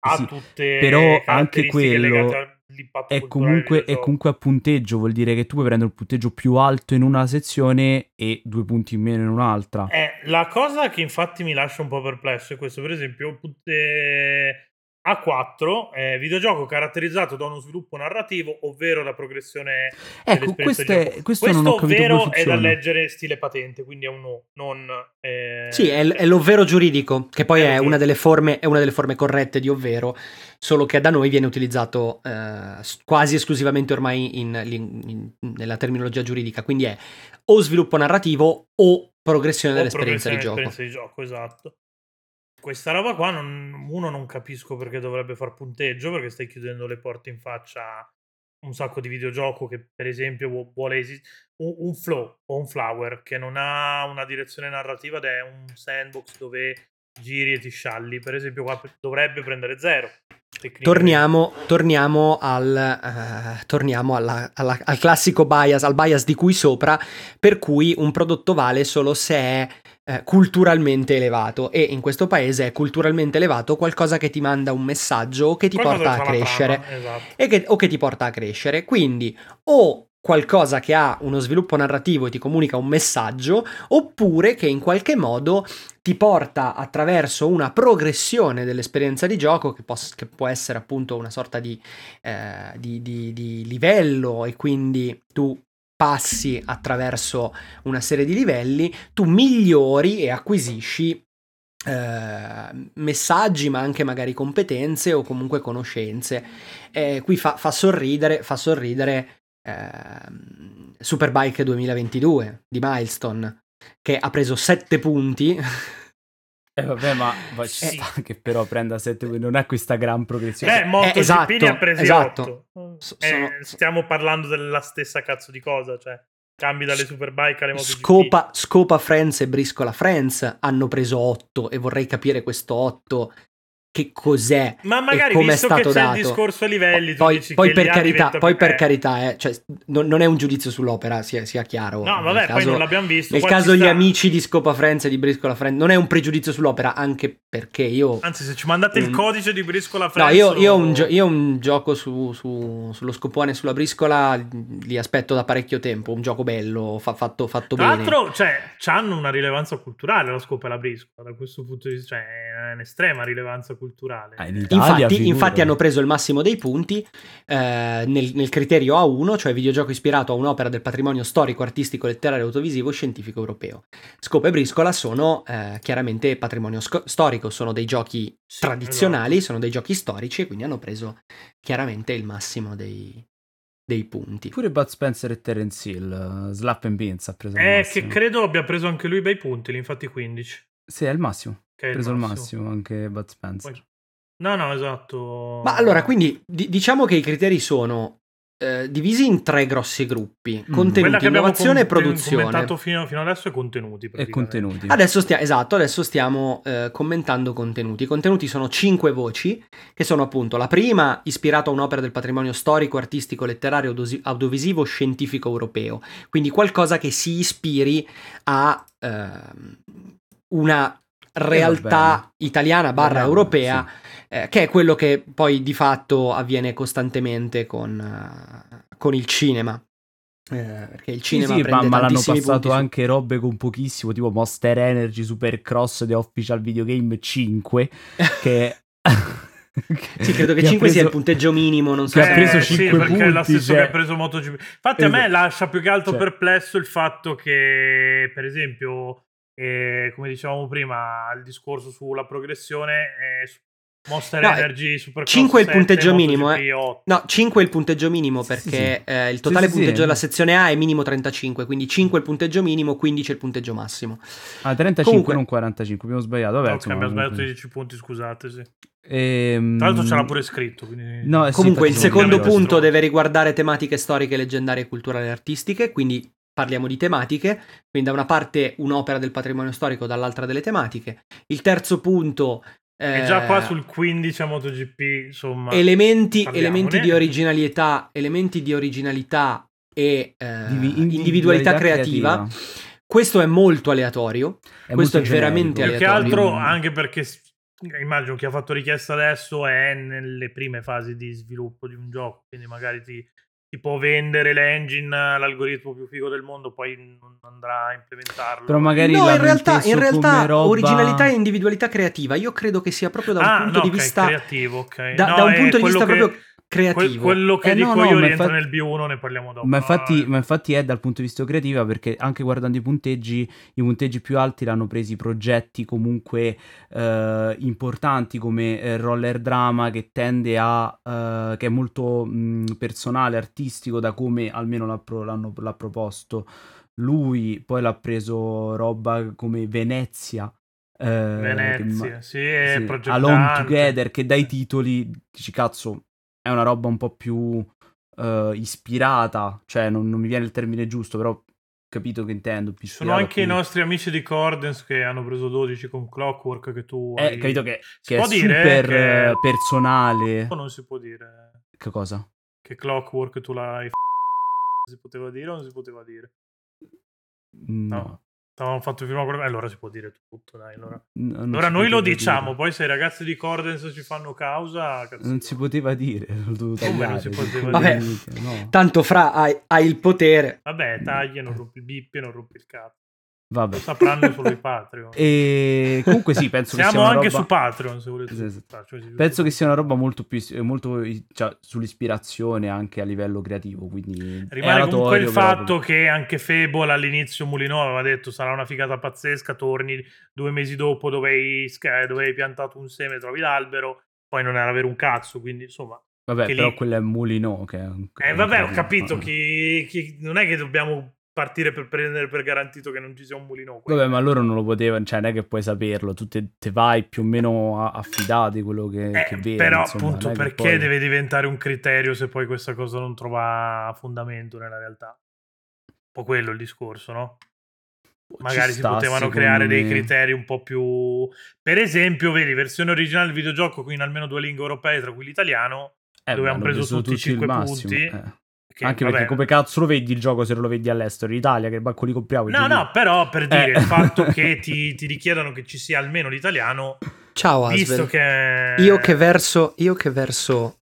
ha Sì, tutte però anche quello legate all'impatto è comunque, è comunque a punteggio, vuol dire che tu puoi prendere un punteggio più alto in una sezione e due punti in meno in un'altra. Eh, la cosa che infatti mi lascia un po' perplesso è questo, per esempio, eh, A4 è videogioco caratterizzato da uno sviluppo narrativo, ovvero la progressione Ecco, dell'esperienza di questo, è, gioco. questo non ho capito ovvero è da leggere stile patente, quindi è un no, non... eh, Sì, è, l- è l'ovvero giuridico, che poi È è una, delle forme, è una delle forme corrette di ovvero, solo che da noi viene utilizzato eh, quasi esclusivamente ormai in- in- in- nella terminologia giuridica, quindi è o sviluppo narrativo o progressione o dell'esperienza di progressione gioco. dell'esperienza di gioco, esatto. Questa roba qua, non- uno non capisco perché dovrebbe far punteggio, perché stai chiudendo le porte in faccia a un sacco di videogioco che per esempio vu- vuole esistere un, un flow o un flower che non ha una direzione narrativa ed è un sandbox dove giri e ti scialli per esempio qua dovrebbe prendere zero. Torniamo, torniamo, al, eh, torniamo alla- alla- al classico bias, al bias di cui sopra, per cui un prodotto vale solo se è eh, culturalmente elevato e in questo paese è culturalmente elevato qualcosa che ti manda un messaggio o che ti Qualcosa porta a crescere trama, esatto. che- o che ti porta a crescere. Quindi o qualcosa che ha uno sviluppo narrativo e ti comunica un messaggio, oppure che in qualche modo ti porta attraverso una progressione dell'esperienza di gioco, che, pos- che può essere appunto una sorta di, eh, di- di- di livello, e quindi tu passi attraverso una serie di livelli, tu migliori e acquisisci eh, messaggi, ma anche magari competenze o comunque conoscenze. Eh, qui fa, fa sorridere, fa sorridere ehm, Superbike 2022 di Milestone, che ha preso 7 punti. Eh, vabbè, ma, ma ci Sì. sta che però prenda 7 non è questa gran progressione. Eh, MotoGP esatto, ne ha presi esatto. 8. So- Eh, sono- stiamo parlando della stessa cazzo di cosa, cioè cambi dalle superbike alle MotoGP. Scopa, Scopa Friends e Briscola Friends hanno preso 8 e vorrei capire questo 8 che cos'è Ma magari come è visto che stato c'è dato. il discorso a livelli, poi, poi per carità, poi per carità eh, cioè, non, non è un giudizio sull'opera, sia, sia chiaro. No, Nel vabbè, poi caso- non l'abbiamo visto. Nel caso gli sta. amici di Scopa Friends e di Briscola Friends non è un pregiudizio sull'opera, anche perché io Anzi, se ci mandate il Mm. codice di Briscola No, Friends io, io ho un, o- gio- io un gioco su, su- sullo scopone e sulla briscola, li aspetto da parecchio tempo, un gioco bello, fa- fatto, fatto Tra bene. l'altro, cioè, hanno una rilevanza culturale la scopa e la briscola, da questo punto di vista, cioè, è un'estrema rilevanza culturale. Ah, in Italia, Infatti, infatti hanno preso il massimo dei punti eh, nel, nel criterio A1, cioè videogioco ispirato a un'opera del patrimonio storico, artistico, letterario, audiovisivo, scientifico europeo. Scopa e Briscola sono eh, chiaramente patrimonio sco- storico, sono dei giochi Sì, tradizionali, esatto. sono dei giochi storici e quindi hanno preso chiaramente il massimo dei, dei punti. Pure Bud Spencer e Terence Hill, uh, Slap and Beans ha preso il Eh, che credo abbia preso anche lui bei punti, infatti 15. Sì, è il massimo. Che preso il massimo anche Bud Spencer. Poi- No, no, esatto. Ma allora, quindi di- diciamo che i criteri sono eh, divisi in tre grossi gruppi: Mm. Contenuti, abbiamo innovazione e com- produzione. commentato fino, fino adesso è contenuti. E contenuti. Adesso, stia- esatto, adesso stiamo eh, commentando contenuti. I contenuti sono cinque voci, che sono appunto la prima, ispirato a un'opera del patrimonio storico, artistico, letterario, audosi- audiovisivo, scientifico europeo. Quindi qualcosa che si ispiri a ehm, una realtà italiana barra europea, eh, che è quello che poi di fatto avviene costantemente con, eh, con il cinema. Eh, perché il Sì, cinema sì, ma, prende ma l'hanno passato punti su- anche robe con pochissimo, tipo Monster Energy Supercross The Official Videogame 5, che... Sì, credo che ha 5 sia il preso- punteggio minimo, non so che se ha preso Eh, sì, 5 perché è lo punti, stesso cioè. che ha preso MotoGP. Infatti, a me Esatto. lascia più che altro Cioè. perplesso il fatto che, per esempio, eh, come dicevamo prima, il discorso sulla progressione, eh, su Monster No, Energy, Supercross 5 è il 7, punteggio minimo, eh. 8. No, 5 è il punteggio minimo Sì, perché sì. eh, il totale Sì, sì, punteggio sì. della sezione A è minimo 35, quindi 5 è il punteggio minimo, 15 è il punteggio massimo. Ah, 35 Comunque- non 45, abbiamo sbagliato. Vabbè, ok, insomma, abbiamo sbagliato comunque. 10 punti, scusate. Sì. Ehm, Tra l'altro c'era pure scritto. Quindi... No, eh sì, Comunque il secondo punto deve riguardare tematiche storiche, leggendarie, culturali e artistiche, quindi parliamo di tematiche, quindi da una parte un'opera del patrimonio storico, dall'altra delle tematiche. Il terzo punto... E già eh, qua sul 15 a MotoGP, insomma... elementi, elementi di originalità, elementi di originalità e eh, Divi- individualità creativa. Questo è molto aleatorio. È questo molto è veramente generico. Più che aleatorio. altro anche perché immagino chi ha fatto richiesta adesso è nelle prime fasi di sviluppo di un gioco, quindi magari ti tipo vendere l'engine, l'algoritmo più figo del mondo, poi non andrà a implementarlo. Però magari No, in realtà, in realtà roba- originalità e individualità creativa. Io credo che sia proprio da un ah, punto no, di ok, vista creativo, ok. da, No, da un punto di vista che- proprio creativo. quello che Eh, dico no, no, io rientra infatti- nel B1, ne parliamo dopo. Ma no, infatti, eh. ma infatti è dal punto di vista creativo perché anche guardando i punteggi, i punteggi più alti l'hanno presi progetti comunque eh, importanti come eh, Roller Drama che tende a... eh, che è molto mh, personale, artistico da come almeno l'ha, pro- l'hanno- l'ha proposto lui, poi l'ha preso roba come Venezia. eh, Venezia, ma- sì, è sì, Alone. Together che dai titoli dici cazzo è una roba un po' più eh, ispirata cioè non, non mi viene il termine giusto però capito che intendo più sono anche i più- nostri amici di Cordens che hanno preso 12 con Clockwork che tu eh, hai... capito che, Si che è super che- eh, personale non si può dire che cosa? che Clockwork tu l'hai si poteva dire o non si poteva dire? no, Avevamo fatto prima quello... eh, allora si può dire tutto, dai. Allora, N- non Allora noi lo diciamo, dire. poi se i ragazzi di Cordens ci fanno causa... cazzo non si poteva dire Come non si poteva Vabbè. minchia, no. Tanto fra hai, hai il potere. Vabbè, tagli, non rompi il bip non rompi il cazzo. Vabbè Lo sapranno solo i Patreon. e comunque sì penso che sia anche roba... su Patreon, se volete. Sì. supportarci, così- Penso che sia una roba molto più molto cioè, sull'ispirazione anche a livello creativo, quindi Rimane comunque il fatto che anche Fable all'inizio Mulino aveva detto sarà una figata pazzesca, torni due mesi dopo dove hai, dove hai piantato un seme, trovi l'albero, poi non era avere un cazzo, quindi insomma... Vabbè, che però lì- quello è Mulino che è un- Eh vabbè, ho capito, chi, chi- non è che dobbiamo partire per prendere per garantito che non ci sia un Mulino. qui. Vabbè, ma loro non lo potevano, cioè non è che puoi saperlo, tu te, te vai più o meno a- affidato di quello che, Eh, che vedi. però insomma, appunto perché poi- deve diventare un criterio se poi questa cosa non trova fondamento nella realtà? Un po' quello il discorso, no? Magari Ci si sta, potevano creare dei me. criteri un po' più... Per esempio, vedi, versione originale del videogioco qui in almeno due lingue europee, tra cui l'italiano, Eh, dove hanno hanno preso tutti i il 5 massimo, punti. eh. Che, Anche vabbè, perché come cazzo lo vedi il gioco se non lo vedi all'estero? In Italia, che bacco li compriamo? No, no, però per dire Eh. il fatto che ti, ti richiedano che ci sia almeno l'italiano, Ciao Asvel. che... Io che verso, io che verso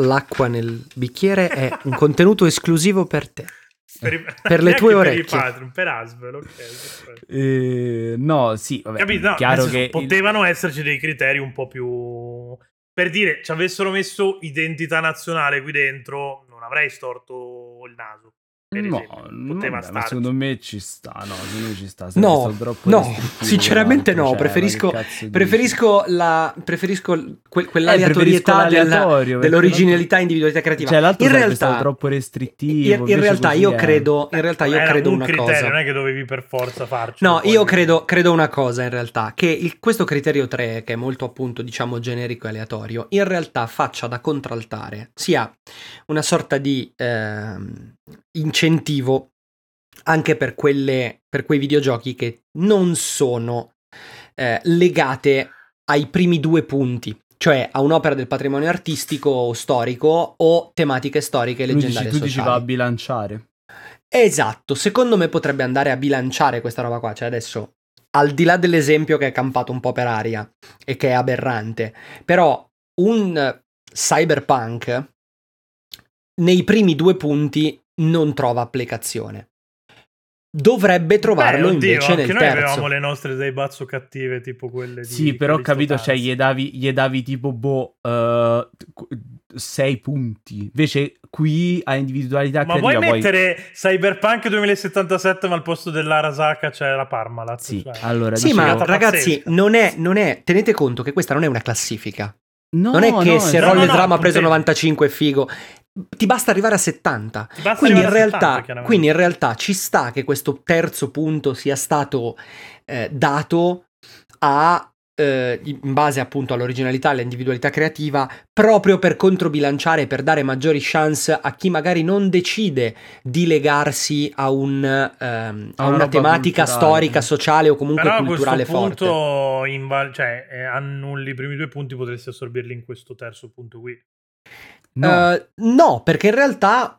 l'acqua nel bicchiere è un contenuto esclusivo per te. Per, i- per le tue per i orecchie. Patreon, per Asvel, ok. perfetto. Eh, no, sì, vabbè, Capito? No, chiaro che... il- potevano esserci dei criteri un po' più... Per dire, ci avessero messo identità nazionale qui dentro, non avrei storto il naso. No, Poteva vabbè, secondo me ci sta, no, secondo me ci sta. sarebbe No, no, sinceramente no, cioè, preferisco-? Preferisco la preferisco que- Eh, quell'aleatorietà preferisco della- dell'originalità e individualità creativa. Cioè, l'altro in realtà, stato troppo restrittivo. in, in realtà io è- credo, in realtà io Era credo un una criterio, cosa. non è che dovevi per forza farci. No, io credo, credo una cosa in realtà, che il- questo criterio 3, che è molto appunto diciamo generico e aleatorio, in realtà faccia da contraltare, sia una sorta di ehm, incentivo anche per, quelle, per quei videogiochi che non sono eh, legate ai primi due punti, cioè a un'opera del patrimonio artistico o storico o tematiche storiche e Tu dici, leggendarie tu dici va a bilanciare. Esatto, secondo me potrebbe andare a bilanciare questa roba qua, cioè adesso al di là dell'esempio che è campato un po' per aria e che è aberrante, però un cyberpunk nei primi due punti non trova applicazione. Dovrebbe trovarlo Beh, oddio, invece anche nel noi terzo. avevamo le nostre dei bazzo cattive, tipo quelle di Sì, però ho capito, cioè gli davi, gli davi tipo, boh, eh, qu- sei punti. Invece qui a individualità Ma vuoi creativa poi... mettere Cyberpunk 2077 ma al posto dell'Arasaka c'è la Parmalat? Sì, Cioè, allora... Sì, ma ragazzi, non è, non è, tenete conto che questa non è una classifica. No, non è che no, se no, Roll no, Drama ha preso 95 è figo. Ti basta arrivare a 70. Ti basta Quindi in, realtà, 70, chiaramente. quindi in realtà ci sta che questo terzo punto sia stato eh, dato a, eh, in base appunto all'originalità e all'individualità creativa, proprio per controbilanciare, per dare maggiori chance a chi magari non decide di legarsi a, un, ehm, a una tematica culturale. storica, sociale o comunque Però a culturale questo forte. punto inval- cioè, eh, annulli i primi due punti, potresti assorbirli in questo terzo punto qui. No, Eh, no, perché in realtà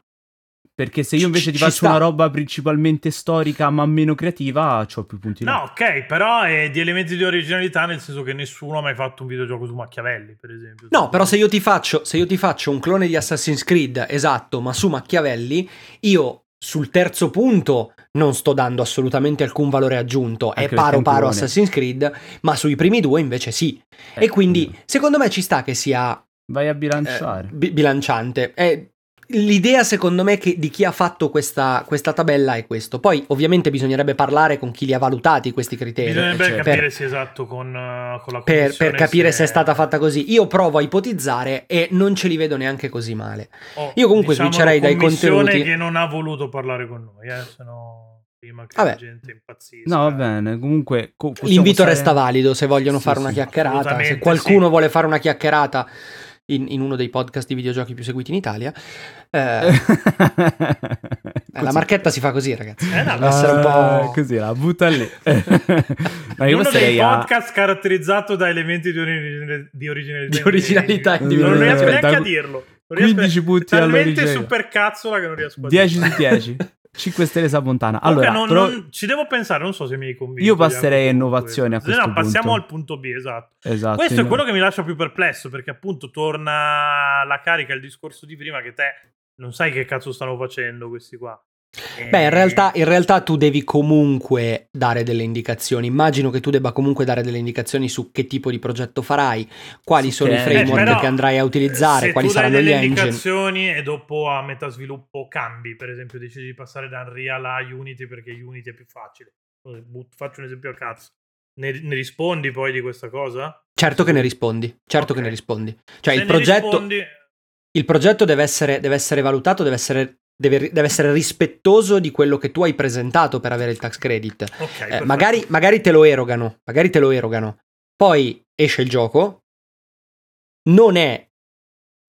Perché se io invece ti Ci faccio una roba principalmente storica ma meno creativa, ho più punti là. No, ok, però è di elementi di originalità nel senso che nessuno ha mai fatto un videogioco su Machiavelli, per esempio. No, però se io ti faccio, se io ti faccio un clone di Assassin's Creed, esatto, ma su Machiavelli, io sul terzo punto non sto dando assolutamente alcun valore aggiunto, Anche è paro paro. Assassin's Creed, ma sui primi due invece sì. Eh, e quindi, secondo me ci sta che sia vai a eh, bilanciare. bi- bilanciante. Eh, l'idea, secondo me, che di chi ha fatto questa, questa tabella è questo. Poi, ovviamente, bisognerebbe parlare con chi li ha valutati questi criteri. Bisognerebbe certo. capire Per- se esatto con, uh, con la Per, per capire se è stata fatta così. Io provo a ipotizzare e non ce li vedo neanche così male. o, io comunque diciamo, switcherei dai contenuti. che non ha voluto parlare con noi, eh, se no prima che Vabbè. la gente impazzisca. No, va bene. Comunque, L'invito stare- resta valido se vogliono Sì, fare una sì, chiacchierata. Se qualcuno sì. vuole fare una chiacchierata in, in uno dei podcast di videogiochi più seguiti in Italia, eh, la marchetta si fa così, ragazzi. Eh, no, Deve essere un po'. Così, la butta lì. Ma io Uno dei a... podcast caratterizzato da elementi di, ori- di originalità. Di originalità Non Eh, riesco neanche da- a dirlo. Non riesco- 15 punti talmente all'origine. super cazzola che non riesco a 10 dirlo. su 10. 5 stelle. Comunque Allora, non- però- non- ci devo pensare, non so se mi hai convinto. Io passerei a innovazione a questo no, passiamo punto. al punto B, esatto. esatto, Questo è io- quello che mi lascia più perplesso, perché appunto torna alla carica il discorso di prima che te non sai che cazzo stanno facendo questi qua. Beh, in realtà, in realtà tu devi comunque dare delle indicazioni. Immagino che tu debba comunque dare delle indicazioni su che tipo di progetto farai, quali sono che- i Eh, framework però, che andrai a utilizzare, se quali tu dai saranno gli delle engine. indicazioni e dopo a metà sviluppo cambi, per esempio decidi di passare da Unreal a Unity perché Unity è più facile. Faccio un esempio a cazzo. Ne, ne rispondi poi di questa cosa? Certo che ne rispondi, certo Ok. che ne rispondi. Cioè Se il progetto, rispondi- il progetto deve, essere, deve essere valutato, deve essere, deve, deve essere rispettoso di quello che tu hai presentato per avere il tax credit. Ok, Eh, magari, magari te lo erogano, magari te lo erogano. Poi esce il gioco, non è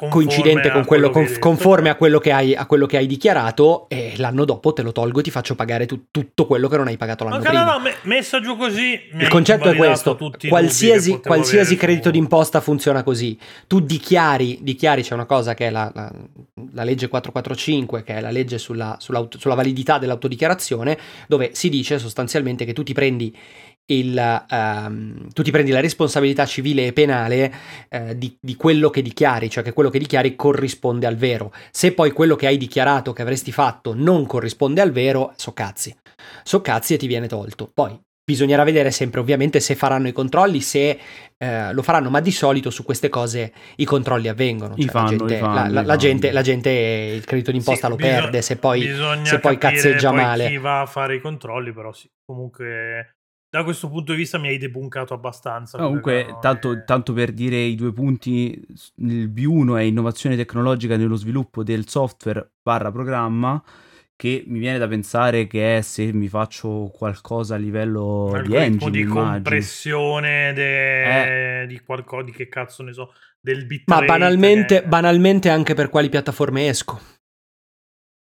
coincidente con quello, hai conf- conforme a quello, che hai, a quello che hai dichiarato e l'anno dopo te lo tolgo e ti faccio pagare tu- tutto quello che non hai pagato l'anno prima. no, no, me- messa giù così. Il concetto è questo, qualsiasi, qualsiasi credito su- d'imposta funziona così. Tu dichiari, dichiari c'è una cosa che è la, la- la legge 445, che è la legge sulla, sulla validità dell'autodichiarazione, dove si dice sostanzialmente che tu ti prendi, il, ehm, tu ti prendi la responsabilità civile e penale eh, di, di quello che dichiari, cioè che quello che dichiari corrisponde al vero. Se poi quello che hai dichiarato che avresti fatto non corrisponde al vero, so cazzi. So cazzi e ti viene tolto. Poi bisognerà vedere sempre ovviamente se faranno i controlli, se eh, lo faranno, ma di solito su queste cose i controlli avvengono. Cioè, fanno, la, gente, fanno, la- la- la gente, la gente il credito d'imposta Sì, lo bisogna- perde se poi, se poi cazzeggia poi male. chi va a fare i controlli, però sì, comunque da questo punto di vista mi hai debunkato abbastanza. Comunque, no, tanto, eh, tanto per dire i due punti, il B1 è innovazione tecnologica nello sviluppo del software barra programma, che mi viene da pensare che è se mi faccio qualcosa a livello di algoritmo engine, di immagino. compressione de- di qualcosa di che cazzo ne so del bitrate Ma banalmente, che- banalmente anche per quali piattaforme esco.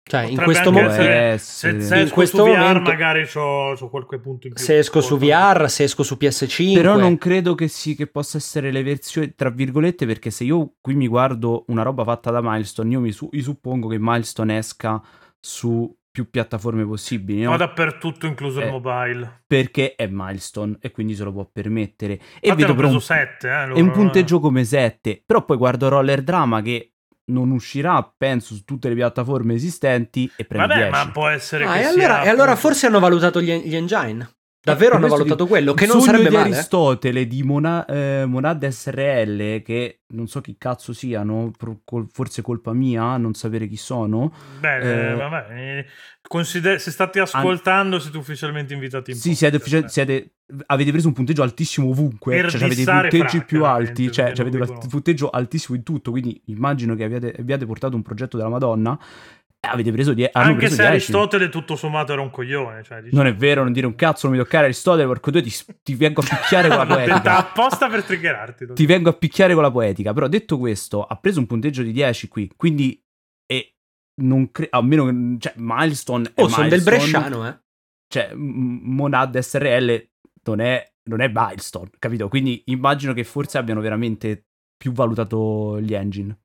Cioè, in Potrebbe questo anche momento... essere- essere. se, se In esco questo su VR momento- magari c'ho, c'ho qualche punto in più Se esco su VR, se esco su PS5... Però non credo che, sì, che possa essere le versioni, tra virgolette, perché se io qui mi guardo una roba fatta da Milestone, io mi, su- io suppongo che Milestone esca su più piattaforme possibili, no? no dappertutto incluso il Eh, mobile Perché è Milestone e quindi se lo può permettere. E Infatti vedo però un, preso 7 eh, è loro, un eh. punteggio come 7. Però poi guardo Roller Drama che non uscirà, penso, su tutte le piattaforme esistenti e prende vabbè 10. ma può essere Ah, che e sia, allora, e allora forse hanno valutato gli, gli engine. Davvero hanno valutato dico, quello, che non sogno sarebbe di male. Aristotele di Mona- eh, Monad SRL, che non so chi cazzo siano, forse colpa mia non sapere chi sono. Beh, Eh, vabbè, eh, consider- se state ascoltando siete ufficialmente invitati in Sì, siete, podcast, uffici- eh. siete- avete preso un punteggio altissimo ovunque, cioè avete i punteggi Frank, più alti, cioè perché avete conosco. punteggio altissimo in tutto, quindi immagino che abbiate, abbiate portato un progetto della Madonna avete preso die- hanno Anche preso se 10. Aristotele tutto sommato era un coglione. Cioè, diciamo. Non è vero, non dire un cazzo, non mi toccare Aristotele, porco due, ti, ti vengo a picchiare con la poetica. apposta per triggerarti. Ti vengo a picchiare con la poetica. Però detto questo, ha preso un punteggio di 10 qui, quindi e non credo, a meno che, cioè, Milestone è Oh, sono del Bresciano, eh. Cioè, Monad SRL non è, non è Milestone, capito? Quindi immagino che forse abbiano veramente più valutato gli engine.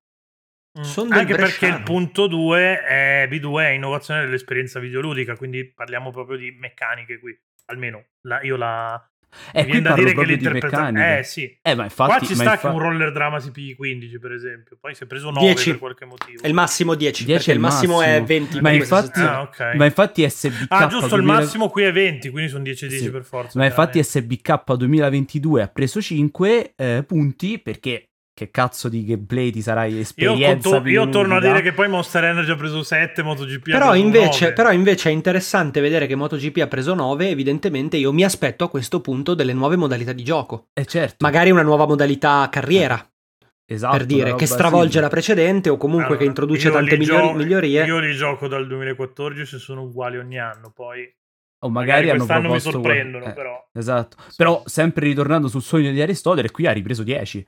Mm. Son del Anche perché il punto 2 è B2 è innovazione dell'esperienza videoludica, quindi parliamo proprio di meccaniche qui. Almeno la- io la E mi qui da dire che proprio di l'interpretazione. Eh sì. Eh, ma infatti... Qua ci ma sta infa- che un roller drama si pigli 15, per esempio. Poi si è preso 9 10. per qualche motivo. È il massimo 10, 10 perché è il il massimo, è massimo. 20. Ma infatti- Ah, ok. Ma infatti SBK... Ah, giusto, il 2000 massimo qui è 20, quindi sono 10 10 Sì. per forza. Ma infatti chiaramente. SBK 2022 ha preso 5 eh, punti perché che cazzo di gameplay ti sarai io, esperienza conto- io torno a dire che poi Monster Energy ha preso 7, MotoGP ha Però preso invece, 9. però invece è interessante vedere che MotoGP ha preso 9. Evidentemente io mi aspetto a questo punto delle nuove modalità di gioco. Eh certo, Magari una nuova modalità carriera, esatto, per dire, che stravolge simile. la precedente o comunque Allora, che introduce io tante li migliori- gio- migliorie. Io li gioco dal 2014 e sono uguali ogni anno. Poi O magari, magari, hanno quest'anno mi sorprendono, eh, però. Esatto. Però sempre ritornando sul sogno di Aristotele, qui ha ripreso 10.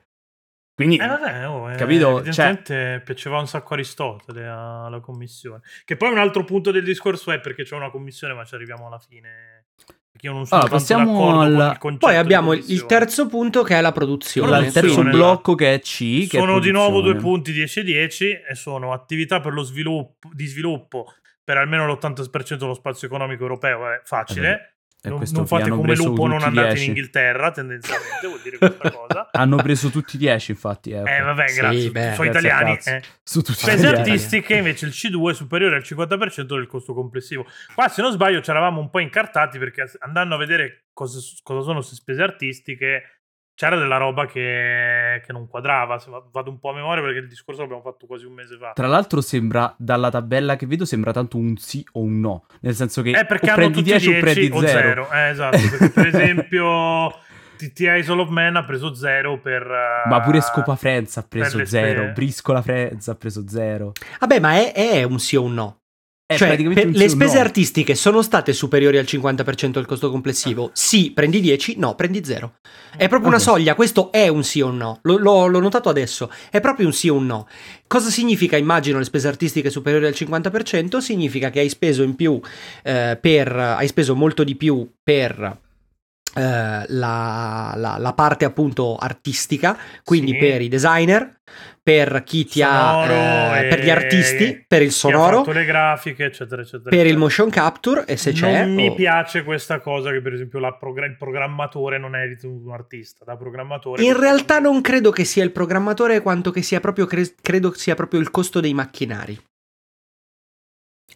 Quindi Eh vabbè, oh, eh, Capito? Evidentemente piaceva un sacco Aristotele alla commissione. Che poi un altro punto del discorso è perché c'è una commissione, ma ci arriviamo alla fine. Perché io non sono Allora, passiamo al- il Poi abbiamo il terzo punto che è la produzione. il Produzione. terzo Sì. blocco che è C. che è Sono di nuovo due punti 10-10 e sono attività per lo sviluppo, di sviluppo per almeno l'80% dello spazio economico europeo, è facile. E non non fate come lupo, non andate 10. in Inghilterra, tendenzialmente vuol dire questa cosa. Hanno preso tutti 10, infatti. Eh, Eh vabbè, Sì, grazie. beh, sono italiani. eh. Su tutti Spese gli altri. artistiche invece il C2 è superiore al 50% del costo complessivo. Qua se non sbaglio ci eravamo un po' incartati perché andando a vedere cosa, cosa sono queste spese artistiche c'era della roba che, che non quadrava. Se va- vado un po' a memoria perché il discorso l'abbiamo fatto quasi un mese fa. Tra l'altro sembra, dalla tabella che vedo, sembra tanto un sì o un no. Nel senso che È perché o hanno prendi tutti 10 o 10 prendi o 0. 0. Eh, esatto, perché per esempio TTA Soul of Man ha preso 0 per... eh, Ma pure Scopa Friends ha preso le 0. spe- Briscola Friends ha preso 0. Vabbè, ma è, è un sì o un no. Cioè, le spese artistiche sono state superiori al 50% del costo complessivo? Sì, prendi 10, no, prendi 0. È proprio una soglia, questo è un sì o un no. Lo- l'ho, l'ho notato adesso, è proprio un sì o un no. Cosa significa, immagino, le spese artistiche superiori al 50%? Significa che hai speso in più eh, per... hai speso molto di più per... eh, la, la- la parte appunto artistica, quindi Sì. per i designer, per chi ti Sonoro ha, eh, per gli artisti, per il sonoro, fatto le grafiche, eccetera, eccetera. per il motion capture e se c'è non mi oh. piace questa cosa che per esempio la progra- il programmatore non è ritenuto un artista da programmatore in realtà non credo che sia il programmatore quanto che sia proprio cre- credo che sia proprio il costo dei macchinari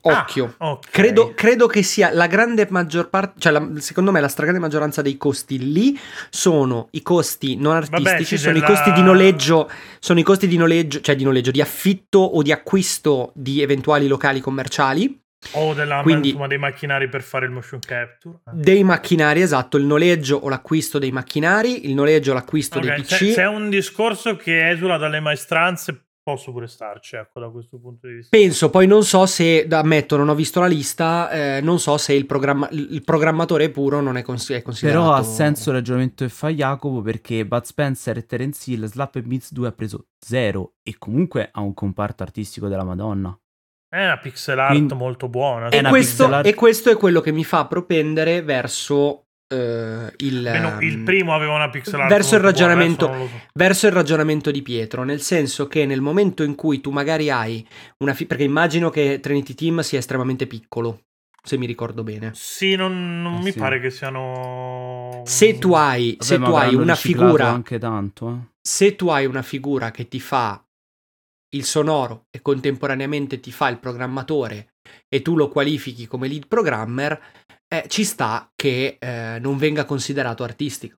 Ah, occhio ok. Credo, credo che sia la grande maggior parte, cioè la- secondo me la stragrande maggioranza dei costi lì sono i costi non artistici, sì, sono della- i costi di noleggio, sono i costi di noleggio, cioè di noleggio, di affitto o di acquisto di eventuali locali commerciali, o della, quindi- insomma, dei macchinari per fare il motion capture Eh. dei macchinari, esatto, il noleggio o l'acquisto dei macchinari, il noleggio o l'acquisto dei Ok, PC. se, se è un discorso che esula dalle maestranze posso pure starci ecco da questo punto di vista Penso, poi non so se, ammetto, non ho visto la lista, eh, non so se il, programma- il programmatore puro non è, cons- è considerato... Però ha senso il ragionamento che fa Jacopo perché Bud Spencer e Terence Hill, Slap e Beats 2 ha preso 0 e comunque ha un comparto artistico della Madonna. è una pixel art Quindi- molto buona È E questo, e questo è quello che mi fa propendere verso eh, il, Almeno il ehm, primo aveva una pixel art verso il buona, ragionamento- so. verso il ragionamento di Pietro, nel senso che nel momento in cui tu magari hai una... fi- perché immagino che Trinity Team sia estremamente piccolo, se mi ricordo bene. sì non, non Eh, mi sì. pare che siano Se tu hai, Vabbè, se tu hai una figura... anche tanto, eh. se tu hai una figura che ti fa il sonoro e contemporaneamente ti fa il programmatore e tu lo qualifichi come lead programmer, eh, ci sta che eh, non venga considerato artistico.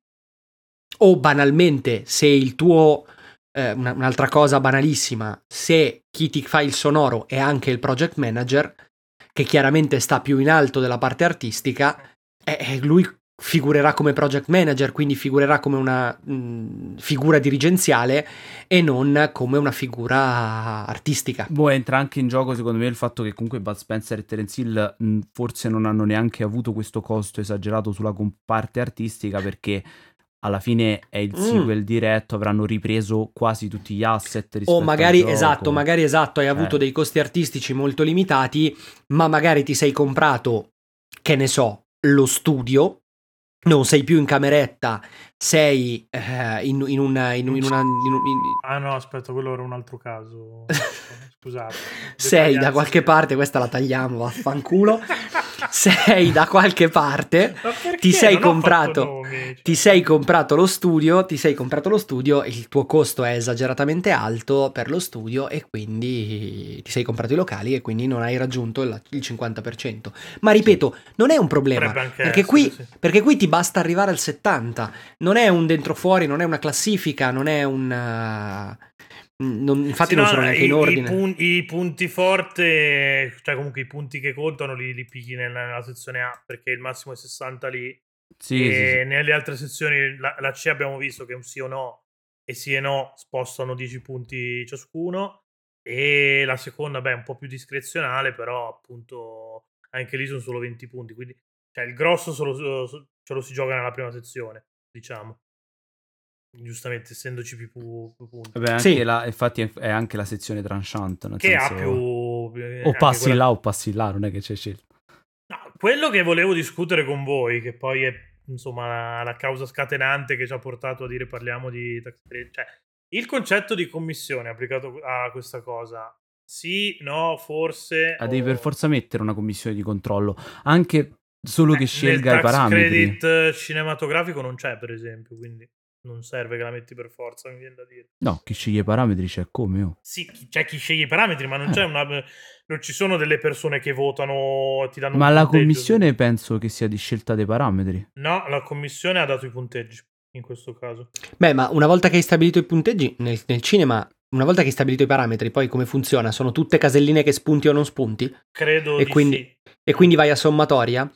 O banalmente, se il tuo, eh, una- un'altra cosa banalissima, se chi ti fa il sonoro è anche il project manager, che chiaramente sta più in alto della parte artistica, eh, eh, lui figurerà come project manager, quindi figurerà come una mh, figura dirigenziale e non come una figura artistica. Boh, entra anche in gioco secondo me il fatto che comunque Bud Spencer e Terence Hill mh, forse non hanno neanche avuto questo costo esagerato sulla parte artistica perché alla fine è il Mm. sequel diretto, avranno ripreso quasi tutti gli asset rispetto O magari esatto, magari esatto, hai Cioè. avuto dei costi artistici molto limitati, ma magari ti sei comprato, che ne so, lo studio non sei più in cameretta, sei eh, in, in una... In, in una in Ah no, aspetta, quello era un altro caso. Scusate. sei da qualche parte, questa la tagliamo, vaffanculo. sei da qualche parte, ti sei comprato- nomi, cioè. ti sei comprato lo studio, ti sei comprato lo studio, il tuo costo è esageratamente alto per lo studio e quindi ti sei comprato i locali e quindi non hai raggiunto il, il 50%. Ma ripeto, non è un problema, perché essere, qui, sì. perché qui ti basta arrivare al 70, non è un dentro fuori, non è una classifica, non è un... uh, non- infatti Sì, non no, sono neanche i, in ordine. I, pun- i punti forte, cioè comunque i punti che contano li, li pigli nella, nella sezione A perché il massimo è 60 lì Sì, e sì, sì. nelle altre sezioni la, la C abbiamo visto che un sì o no e sì e no spostano 10 punti ciascuno e la seconda beh è un po' più discrezionale però appunto anche lì sono solo 20 punti quindi cioè, il grosso solo, solo- ce lo si gioca nella prima sezione diciamo giustamente essendoci più, più punti Vabbè, anche Sì. la- infatti è- è anche la sezione tranchant. che ha senso- più eh, O passi quella- là o passi là, non è che c'è scelta. No, quello che volevo discutere con voi, che poi è insomma la, causa scatenante che ci ha portato a dire parliamo di tax cioè il concetto di commissione applicato a questa cosa. Sì, no, forse. Ah, devi o- per forza mettere una commissione di controllo, anche solo Eh, che scelga nel i parametri. credit eh, cinematografico non c'è, per esempio, quindi non serve che la metti per forza, mi viene da dire. No, chi sceglie i parametri c'è come. oh. Sì, chi- c'è chi sceglie i parametri, ma non Eh. c'è una. Non ci sono delle persone che votano e ti danno Ma la punteggio. commissione penso che sia di scelta dei parametri. No, la commissione ha dato i punteggi in questo caso. Beh, ma una volta che hai stabilito i punteggi nel, nel cinema, una volta che hai stabilito i parametri, poi come funziona? Sono tutte caselline che spunti o non spunti? Credo E di quindi- sì. E quindi vai a sommatoria?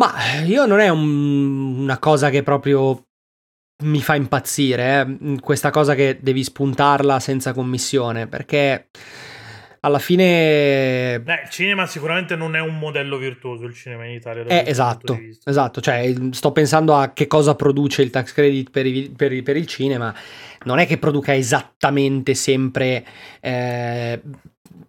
Ma io non è un- una cosa che proprio mi fa impazzire, eh, questa cosa che devi spuntarla senza commissione, perché alla fine... Beh, il cinema sicuramente non è un modello virtuoso il cinema in Italia. Eh, questo esatto, esatto, cioè sto pensando a che cosa produce il tax credit per, i- per i- per il cinema, non è che produca esattamente sempre eh,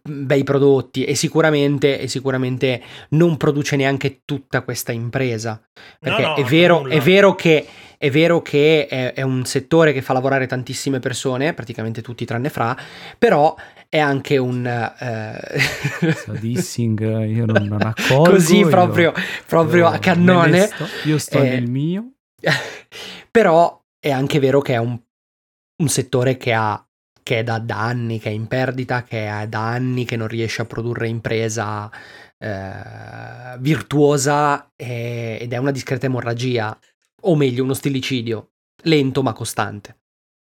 bei prodotti e sicuramente, e sicuramente non produce neanche tutta questa impresa, perché no, è, vero, è vero che... È vero che è, è un settore che fa lavorare tantissime persone, praticamente tutti tranne Fra, però è anche un... eh, dissing io non, non accolgo. così io- proprio, proprio io a cannone. sto- io sto Eh, nel mio. Però è anche vero che è un, un settore che ha che è da, da anni che è in perdita, che è da anni che non riesce a produrre impresa eh, virtuosa e- ed è una discreta emorragia, o meglio, uno stillicidio, lento ma costante.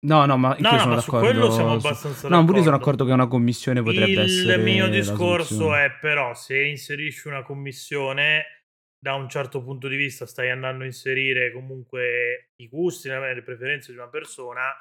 No, no, ma No, no, ma su quello siamo abbastanza No, pure sono d'accordo. che una commissione potrebbe il essere. mio la discorso è però se inserisci una commissione da un certo punto di vista stai andando a inserire comunque i gusti le preferenze di una persona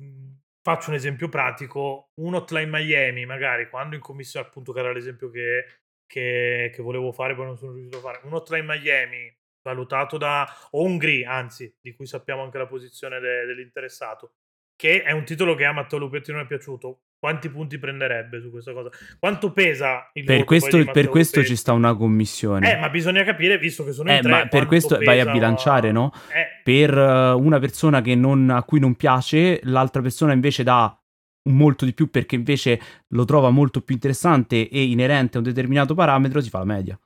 Mm, faccio un esempio pratico un hotline Miami magari quando in commissione appunto che era l'esempio che, che, che volevo fare poi non sono riuscito a fare un hotline Miami valutato da o un GRI anzi di cui sappiamo anche la posizione de- dell'interessato che è un titolo che a Matteo Lupetti non è piaciuto quanti punti prenderebbe su questa cosa quanto pesa il Per questo, per questo ci sta una commissione. eh ma bisogna capire visto che sono in Eh, tre ma per questo vai a pesa- bilanciare, no? eh, per eh, una persona che non- a cui non piace, l'altra persona invece dà molto di più perché invece lo trova molto più interessante e inerente a un determinato parametro, si fa la media.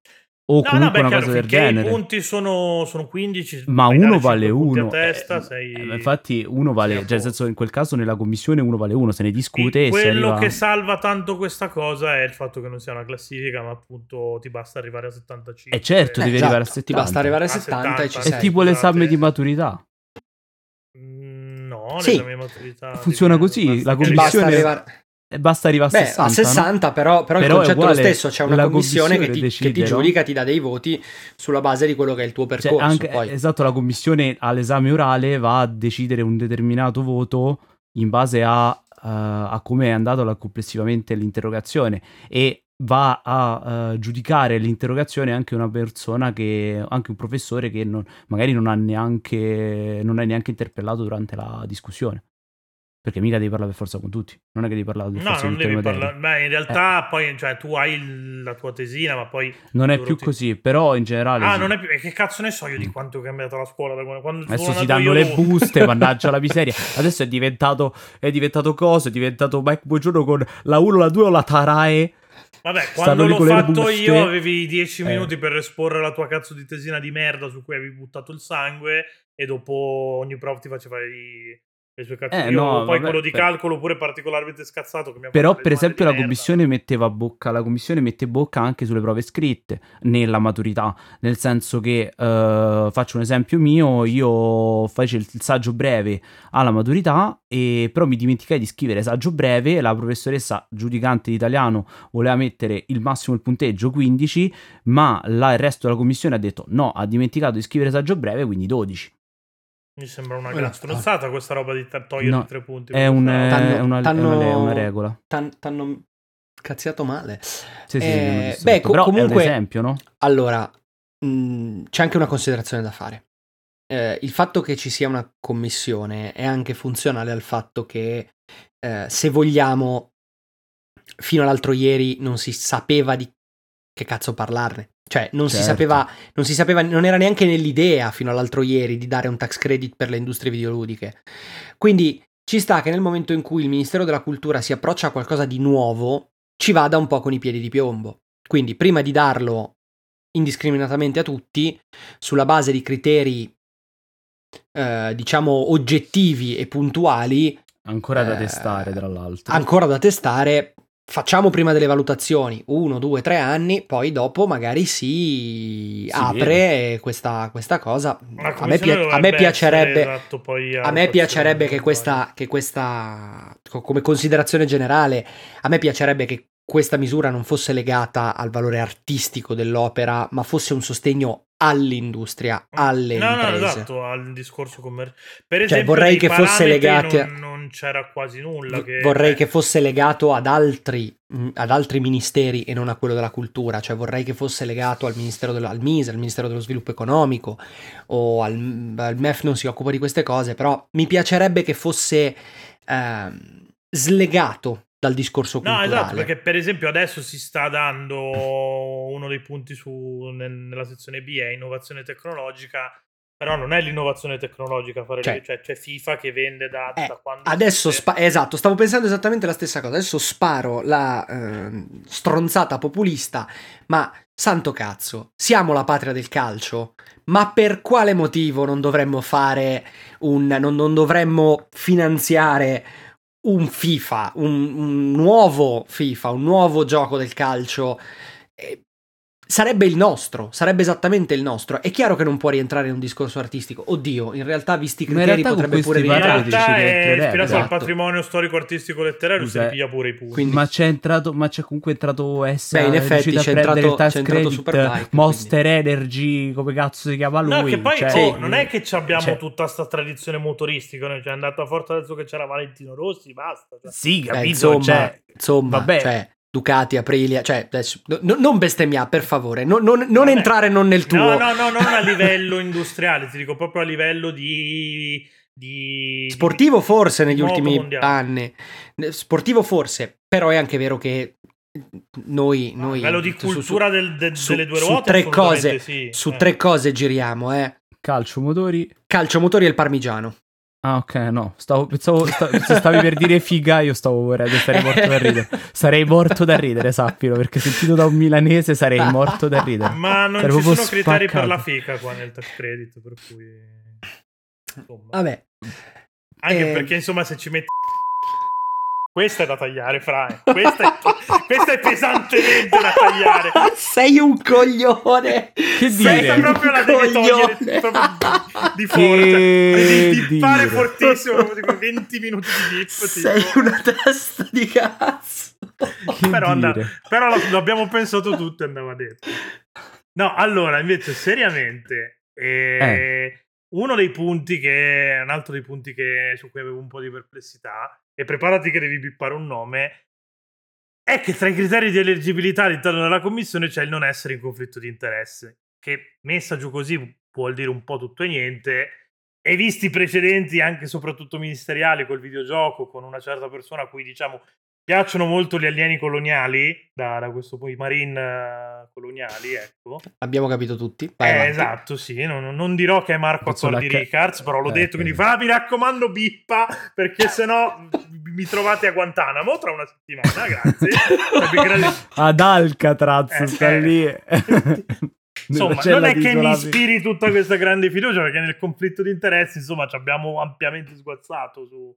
O No, comunque no, beh, una chiaro, cosa del genere. i punti sono, sono 15. Ma uno vale 5 punti uno. Testa, Eh, sei... eh, infatti, uno vale, sei cioè, nel senso, in quel caso, nella commissione uno vale uno, se ne discute e si quello arriva... che salva tanto questa cosa è il fatto che non sia una classifica, ma appunto ti basta arrivare a 75. Eh, certo, devi esatto, arrivare a Ti 70. basta arrivare a A 70 e ci 70. È sei. tipo l'esame scusate. di maturità. Mm, No, Sì. l'esame di maturità. Funziona così, la Ti basta commissione- arrivare... E basta arrivare a Beh, 60. a no? 60 però, però, Però il concetto è lo stesso, c'è una la commissione, che, ti, commissione che ti decide, no? giudica, ti dà dei voti sulla base di quello che è il tuo Cioè, percorso. anche- poi. esatto, la commissione all'esame orale va a decidere un determinato voto in base a, eh, a come è andato la- complessivamente l'interrogazione e va a eh, giudicare l'interrogazione anche una persona che anche un professore che non- magari non ha neanche non è neanche interpellato durante la discussione. Perché mica devi parlare per forza con tutti. Non è che devi parlare per No, forza non di tutte le devi parlare. Beh, in realtà poi cioè, tu hai la tua tesina, ma poi. Non è più ti- così, però in generale. Ah, sì. non è più. e Che cazzo ne so io di quanto è cambiata la scuola da quando, Adesso si danno io? le buste, mannaggia la miseria. Adesso è diventato, è diventato cosa? È diventato Mike Buongiorno con la 1, la 2 o la Tarae. Vabbè, quando l'ho con fatto io avevi 10 Eh. minuti per esporre la tua cazzo di tesina di merda su cui avevi buttato il sangue e dopo ogni prof ti faceva i, le sue cazzo. Eh, no, poi vabbè, quello di per- calcolo pure particolarmente scazzato Però, per esempio, la merda. commissione metteva bocca, la commissione mette bocca anche sulle prove scritte nella maturità. Nel senso che, eh, faccio un esempio mio, io feci il, saggio breve alla maturità, e però mi dimenticai di scrivere saggio breve. La professoressa giudicante di italiano voleva mettere il massimo il punteggio 15, ma là il resto della commissione ha detto no, ha dimenticato di scrivere saggio breve, quindi 12. Mi sembra una gran stronzata questa roba di t- togliere No, tre punti. È, un- è una, è una- t'hanno- è una regola. T'han- T'hanno cazziato male. Sì, sì, Eh, beh, co- però comunque- è un esempio, no? Allora, mh, c'è anche una considerazione da fare. Eh, il fatto che ci sia una commissione è anche funzionale al fatto che, eh, se vogliamo, fino all'altro ieri non si sapeva di che cazzo parlarne. Cioè, non si Certo. sapeva, non si sapeva, non era neanche nell'idea fino all'altro ieri di dare un tax credit per le industrie videoludiche. Quindi ci sta che nel momento in cui il Ministero della Cultura si approccia a qualcosa di nuovo, ci vada un po' con i piedi di piombo. Quindi, prima di darlo indiscriminatamente a tutti, sulla base di criteri, eh, diciamo, oggettivi e puntuali, Ancora da Eh, testare, tra l'altro. ancora da testare, facciamo prima delle valutazioni, uno, due, tre anni, poi dopo magari si, apre questa, questa cosa. A me, pia- a me piacerebbe... esatto, A me piacerebbe che questa, che questa, co- come considerazione generale, a me piacerebbe che questa misura non fosse legata al valore artistico dell'opera, ma fosse un sostegno all'industria, alle no, no, imprese. esatto, al discorso commerciale. Per esempio, Cioè, vorrei che fosse a- Non, non c'era quasi nulla. V- Che, vorrei eh, che fosse legato ad altri, mh, ad altri ministeri e non a quello della cultura, cioè vorrei che fosse legato al Ministero dello, al MISE, al Ministero dello Sviluppo Economico o al, al MEF non si occupa di queste cose, però mi piacerebbe che fosse ehm, slegato dal discorso No, culturale. esatto, perché per esempio adesso si sta dando uno dei punti su, nel- nella sezione B è innovazione tecnologica, però non è l'innovazione tecnologica fare Cioè- lì, cioè c'è FIFA che vende da, Eh, da quando... Adesso, esiste. spa- esatto, stavo pensando esattamente la stessa cosa. Adesso sparo la ehm, stronzata populista, ma santo cazzo, siamo la patria del calcio, ma per quale motivo non dovremmo fare un. non, non dovremmo finanziare un FIFA, un, un nuovo FIFA, un nuovo gioco del calcio? Sarebbe il nostro, sarebbe esattamente il nostro. È chiaro che non può rientrare in un discorso artistico. Oddio, in realtà, visti i in criteri, potrebbe pure In rientrare. realtà ci è ispirato al esatto. patrimonio storico-artistico letterario, si Scusa, piglia pure i punti. Quindi- Ma c'è entrato, ma c'è comunque entrato S. Beh, in effetti a c'è entrato- c'è entrato credit, Superbike, Monster Energy, come cazzo si chiama lui? No, che poi cioè- oh, non è che ci abbiamo cioè- tutta sta tradizione motoristica, noi ci è andata forte adesso che c'era Valentino Rossi, basta. cioè. Sì, Beh, capito, insomma, cioè, insomma, vabbè. Ducati, Aprilia, cioè, adesso, no- no- non bestemmiare, per favore, no- non, non Vabbè. entrare non nel tuo. No, no, no, non a livello industriale, ti dico proprio a livello di... di Sportivo forse negli ultimi mondiale. anni, sportivo forse, però è anche vero che noi... No, a noi livello di su- su- cultura del- de- su- delle due su ruote tre assolutamente cose, sì, su eh. tre cose giriamo, eh. calcio, motori. Calcio, motori e il parmigiano. Ah, ok, no. Stavo, pensavo, sta- se stavi per dire figa, io stavo vorrei sarei morto da ridere. Sarei morto da ridere, sappilo, perché sentito da un milanese sarei morto da ridere. Ma non Sarei ci sono criteri per spaccato. la fica qua nel tax credit, per cui... Insomma. Vabbè, Anche eh. perché insomma se ci metti... Questa è da tagliare, Fra. eh. Questa è, questa è pesantemente da tagliare. sei un coglione. Che Questa dire? proprio la devi togliere di, forza. Devi dippare fortissimo, tipo 20 minuti di dip. Sei tipo. una testa di cazzo. Però, and- però lo- l'abbiamo pensato tutto e andava detto. No, allora, invece, seriamente, eh, uno dei punti che un altro dei punti che, su cui avevo un po' di perplessità, e preparati che devi bippare un nome, è che tra i criteri di eleggibilità all'interno della commissione c'è il non essere in conflitto di interesse, che messa giù così vuol dire un po' tutto e niente, e visti i precedenti anche soprattutto ministeriali col videogioco con una certa persona a cui diciamo piacciono molto gli alieni coloniali da, da questo poi marine eh, coloniali ecco Abbiamo capito tutti. Vai eh, avanti. esatto sì non, non dirò che è Marco Accordi ca- Ricards però l'ho Eh, detto quindi eh. fa "Ah, mi raccomando bippa perché sennò mi trovate a Guantanamo tra una settimana grazie era- Ad Alcatraz Eh, sta eh. lì. Insomma, non è che mi ispiri tutta questa grande fiducia perché nel conflitto di interessi, insomma, ci abbiamo ampiamente sguazzato su...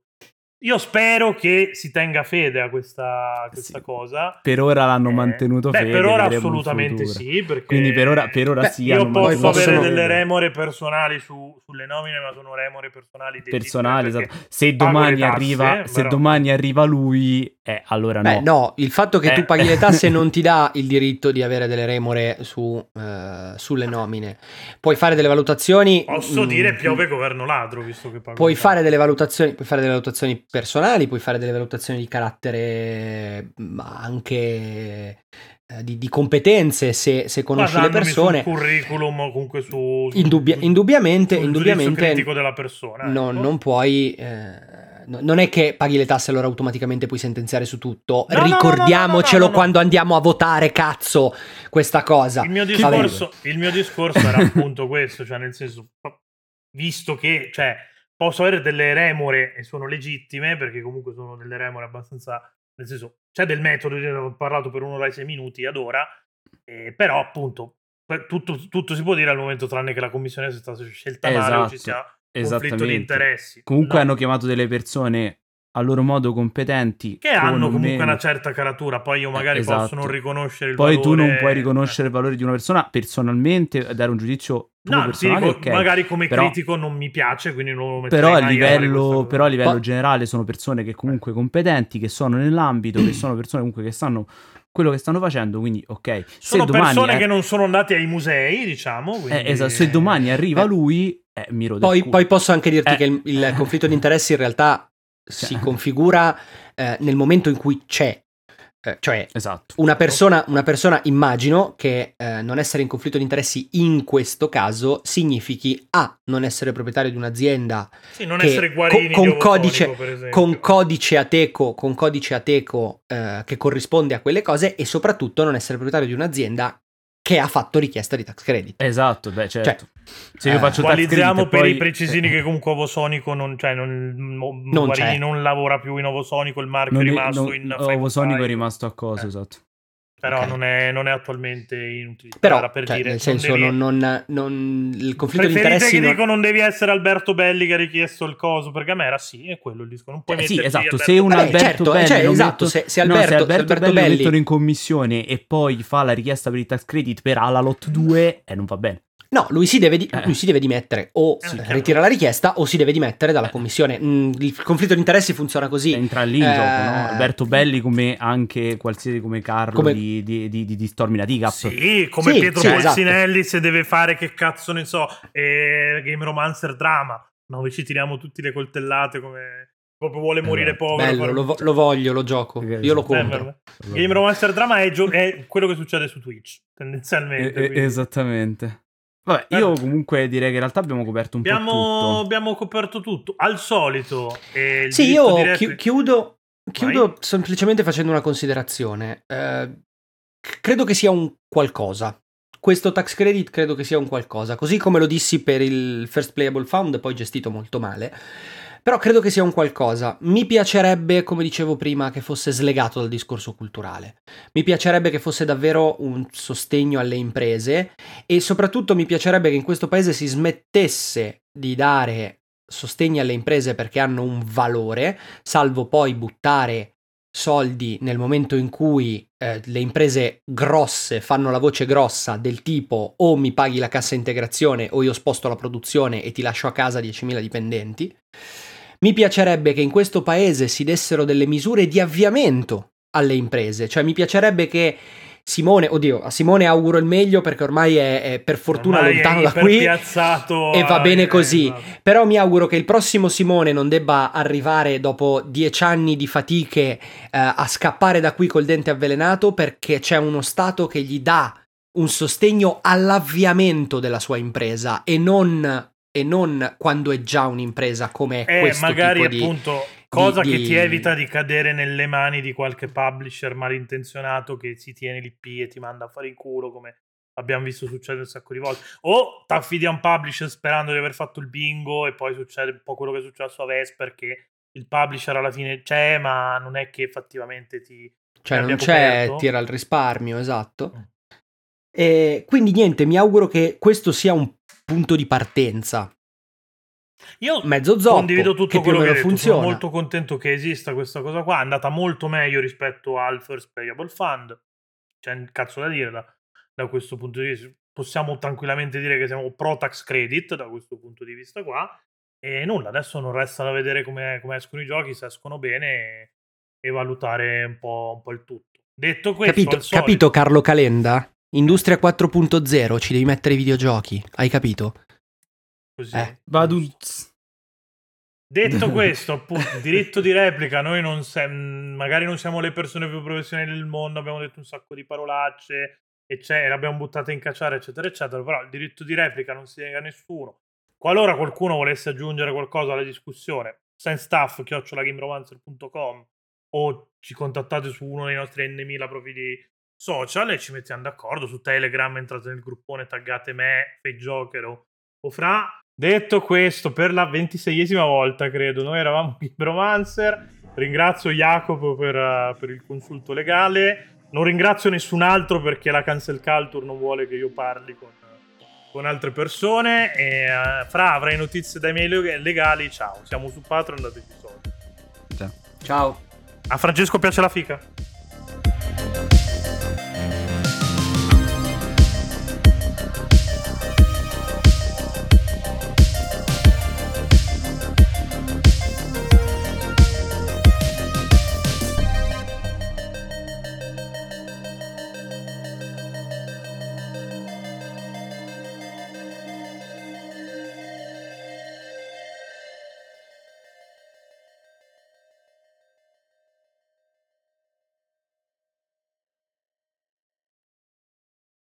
Io spero che si tenga fede a questa, a questa Sì. cosa. Per ora l'hanno Eh, mantenuto beh, fede. per ora assolutamente sì, perché Quindi per ora, per ora Beh, sì. io posso mantenuto avere delle remore personali su- sulle nomine, ma sono remore personali personali. esatto. Se domani, tasse, arriva, se domani arriva lui, eh, allora no. Beh, no, il fatto che Eh. tu paghi le tasse non ti dà il diritto di avere delle remore su, eh, sulle nomine. Puoi fare delle valutazioni. Posso mm, dire piove governo ladro, visto che pago Puoi fare delle valutazioni, puoi fare delle valutazioni personali, puoi fare delle valutazioni di carattere, ma anche eh, di, di competenze se, se conosci le persone. sul curriculum comunque su... su- Indubbia- indubbiamente, sul indubbiamente critico della persona. no- ecco. non puoi. eh, no- non è che paghi le tasse allora automaticamente puoi sentenziare su tutto. No, no, no, Ricordiamocelo no, no, no, no. quando andiamo a votare, cazzo, questa cosa. Il mio, discorso, il mio discorso era appunto questo, cioè nel senso, visto che cioè, posso avere delle remore e sono legittime, perché comunque sono delle remore abbastanza, nel senso, c'è del metodo, ho parlato per un'ora e sei minuti ad ora, eh, però appunto tutto, tutto si può dire al momento tranne che la commissione sia stata scelta male o ci Esatto, sia conflitto di Esattamente. interessi. Comunque No. hanno chiamato delle persone a loro modo competenti. che hanno comunque meno- una certa caratura, poi io magari esatto. posso non riconoscere il Poi tu non valore- puoi riconoscere il valore di una persona personalmente, dare un giudizio No, dico, ok. magari come Però- critico non mi piace, quindi non lo metterei Però a, livello, però a livello Pa- generale sono persone che comunque competenti, che sono nell'ambito, che sono persone comunque che sanno quello che stanno facendo, quindi ok. Sono se domani persone è- che non sono andate ai musei, diciamo. eh, quindi- esatto, se domani arriva Eh. lui, eh, mi rode il Poi, poi posso anche dirti Eh. che il, il conflitto di interessi in realtà si Cioè. configura eh, nel momento in cui c'è. Eh, cioè, Esatto. una persona, una persona immagino che eh, non essere in conflitto di interessi in questo caso significhi A. non essere proprietario di un'azienda Sì, non che essere guarini con- con di codice- con codice ateco, con codice ateco eh, che corrisponde a quelle cose e soprattutto non essere proprietario di un'azienda che ha fatto richiesta di tax credit. Esatto, beh, certo. Se eh, io faccio tax Qualizziamo credit per poi- i precisini eh, che comunque Ovosonico non, cioè non, Non c'è. non lavora più in Ovosonico, il marchio non è rimasto non- in Ovosonico è rimasto a cosa, Eh. esatto. Però Ok. non, è, non è attualmente inutile. Però, Era per cioè, dire, nel non senso, devi- non, non- non- il conflitto di Preferite interessi che non- dico non devi essere Alberto Belli che ha richiesto il coso, perché a me era sì, è quello il disco. Non puoi Eh, sì, esatto. Se un Alberto certo, Belli cioè, lo esatto, metto- se- se no, Alberto- se Alberto se Alberto Belli lo Belli- mettono in commissione e poi fa la richiesta per il tax credit per Alalot 2, eh, non va bene. No, lui si deve, di- Eh. lui si deve dimettere o Eh, eh, chiaro. ritira la richiesta o si deve dimettere dalla Eh. commissione. Mm, il conflitto di interessi funziona così. Entra lì in Eh, gioco, no? Alberto Belli come anche qualsiasi come Carlo Come- di, di, di, di, di Stormina Ticap. Sì, come Sì, Pietro sì, Polsinelli se deve fare che cazzo ne so, eh, Game Romancer Drama. No, noi ci tiriamo tutti le coltellate come proprio vuole morire Esatto. povero. Bello, lo, vo- lo voglio, lo gioco. Eh, Io lo esatto. Eh, compro. Game Romancer Drama è, gio- è quello che succede su Twitch, tendenzialmente. Eh, eh, quindi. esattamente. Vabbè, Eh. io comunque direi che in realtà abbiamo coperto un po' Abbiamo, tutto. abbiamo coperto tutto. Al solito. eh, il Sì, io diretto- chi- chiudo, chiudo semplicemente facendo una considerazione. Eh, credo che sia un qualcosa. Questo tax credit credo che sia un qualcosa. Così come lo dissi per il First Playable Fund, poi gestito molto male. Però credo che sia un qualcosa. Mi piacerebbe, come dicevo prima, che fosse slegato dal discorso culturale. Mi piacerebbe che fosse davvero un sostegno alle imprese e soprattutto mi piacerebbe che in questo paese si smettesse di dare sostegni alle imprese perché hanno un valore, salvo poi buttare soldi nel momento in cui eh, le imprese grosse fanno la voce grossa del tipo o mi paghi la cassa integrazione o io sposto la produzione e ti lascio a casa 10.000 dipendenti. Mi piacerebbe che in questo paese si dessero delle misure di avviamento alle imprese, cioè mi piacerebbe che Simone, oddio, a Simone auguro il meglio perché ormai è, è per fortuna Ormai lontano da qui e va bene eh, così. esatto. Però mi auguro che il prossimo Simone non debba arrivare dopo dieci anni di fatiche eh, a scappare da qui col dente avvelenato perché c'è uno Stato che gli dà un sostegno all'avviamento della sua impresa e non e non quando è già un'impresa come Eh, questo magari tipo di... appunto cosa di- che di- ti evita di cadere nelle mani di qualche publisher malintenzionato che si tiene l'IP e ti manda a fare in culo come abbiamo visto succedere un sacco di volte o t'affidi a un publisher sperando di aver fatto il bingo e poi succede un po' quello che è successo a Vesper che il publisher alla fine c'è ma non è che effettivamente ti Cioè non c'è coperto. tira al risparmio, esatto. Mm. E quindi niente, mi auguro che questo sia un punto di partenza. io Mezzo zoppo, condivido tutto quello che meno hai detto. funziona. Sono molto contento che esista questa cosa qua. È andata molto meglio rispetto al First Payable Fund. C'è un cazzo da dire da, da questo punto di vista. Possiamo tranquillamente dire che siamo pro tax credit da questo punto di vista qua. E nulla, adesso non resta da vedere come, come escono i giochi, se escono bene e, e valutare un po', un po' il tutto. Detto questo, Capito, capito Carlo Calenda? Industria 4.0, ci devi mettere i videogiochi, hai capito? così. eh, Vaduz. Detto questo, appunto, diritto di replica, noi non siamo, magari non siamo le persone più professionali del mondo, abbiamo detto un sacco di parolacce, eccetera, l'abbiamo buttata in cacciare, eccetera, eccetera, però il diritto di replica non si nega a nessuno. Qualora qualcuno volesse aggiungere qualcosa alla discussione, sendstaff.gameromancer.com o ci contattate su uno dei nostri N.000 profili social e ci mettiamo d'accordo su Telegram, entrate nel gruppone, taggate me, Fake Joker o, o Fra. Detto questo, per la ventiseiesima volta, credo, noi eravamo Gameromancer. Ringrazio Jacopo per, eh, per il consulto legale. Non ringrazio nessun altro perché la cancel culture non vuole che io parli con, con altre persone. E, eh, Fra, avrai notizie dai miei leg- legali. Ciao, siamo su Patreon, dateci soldi. Cioè. Ciao. A Francesco piace la fica.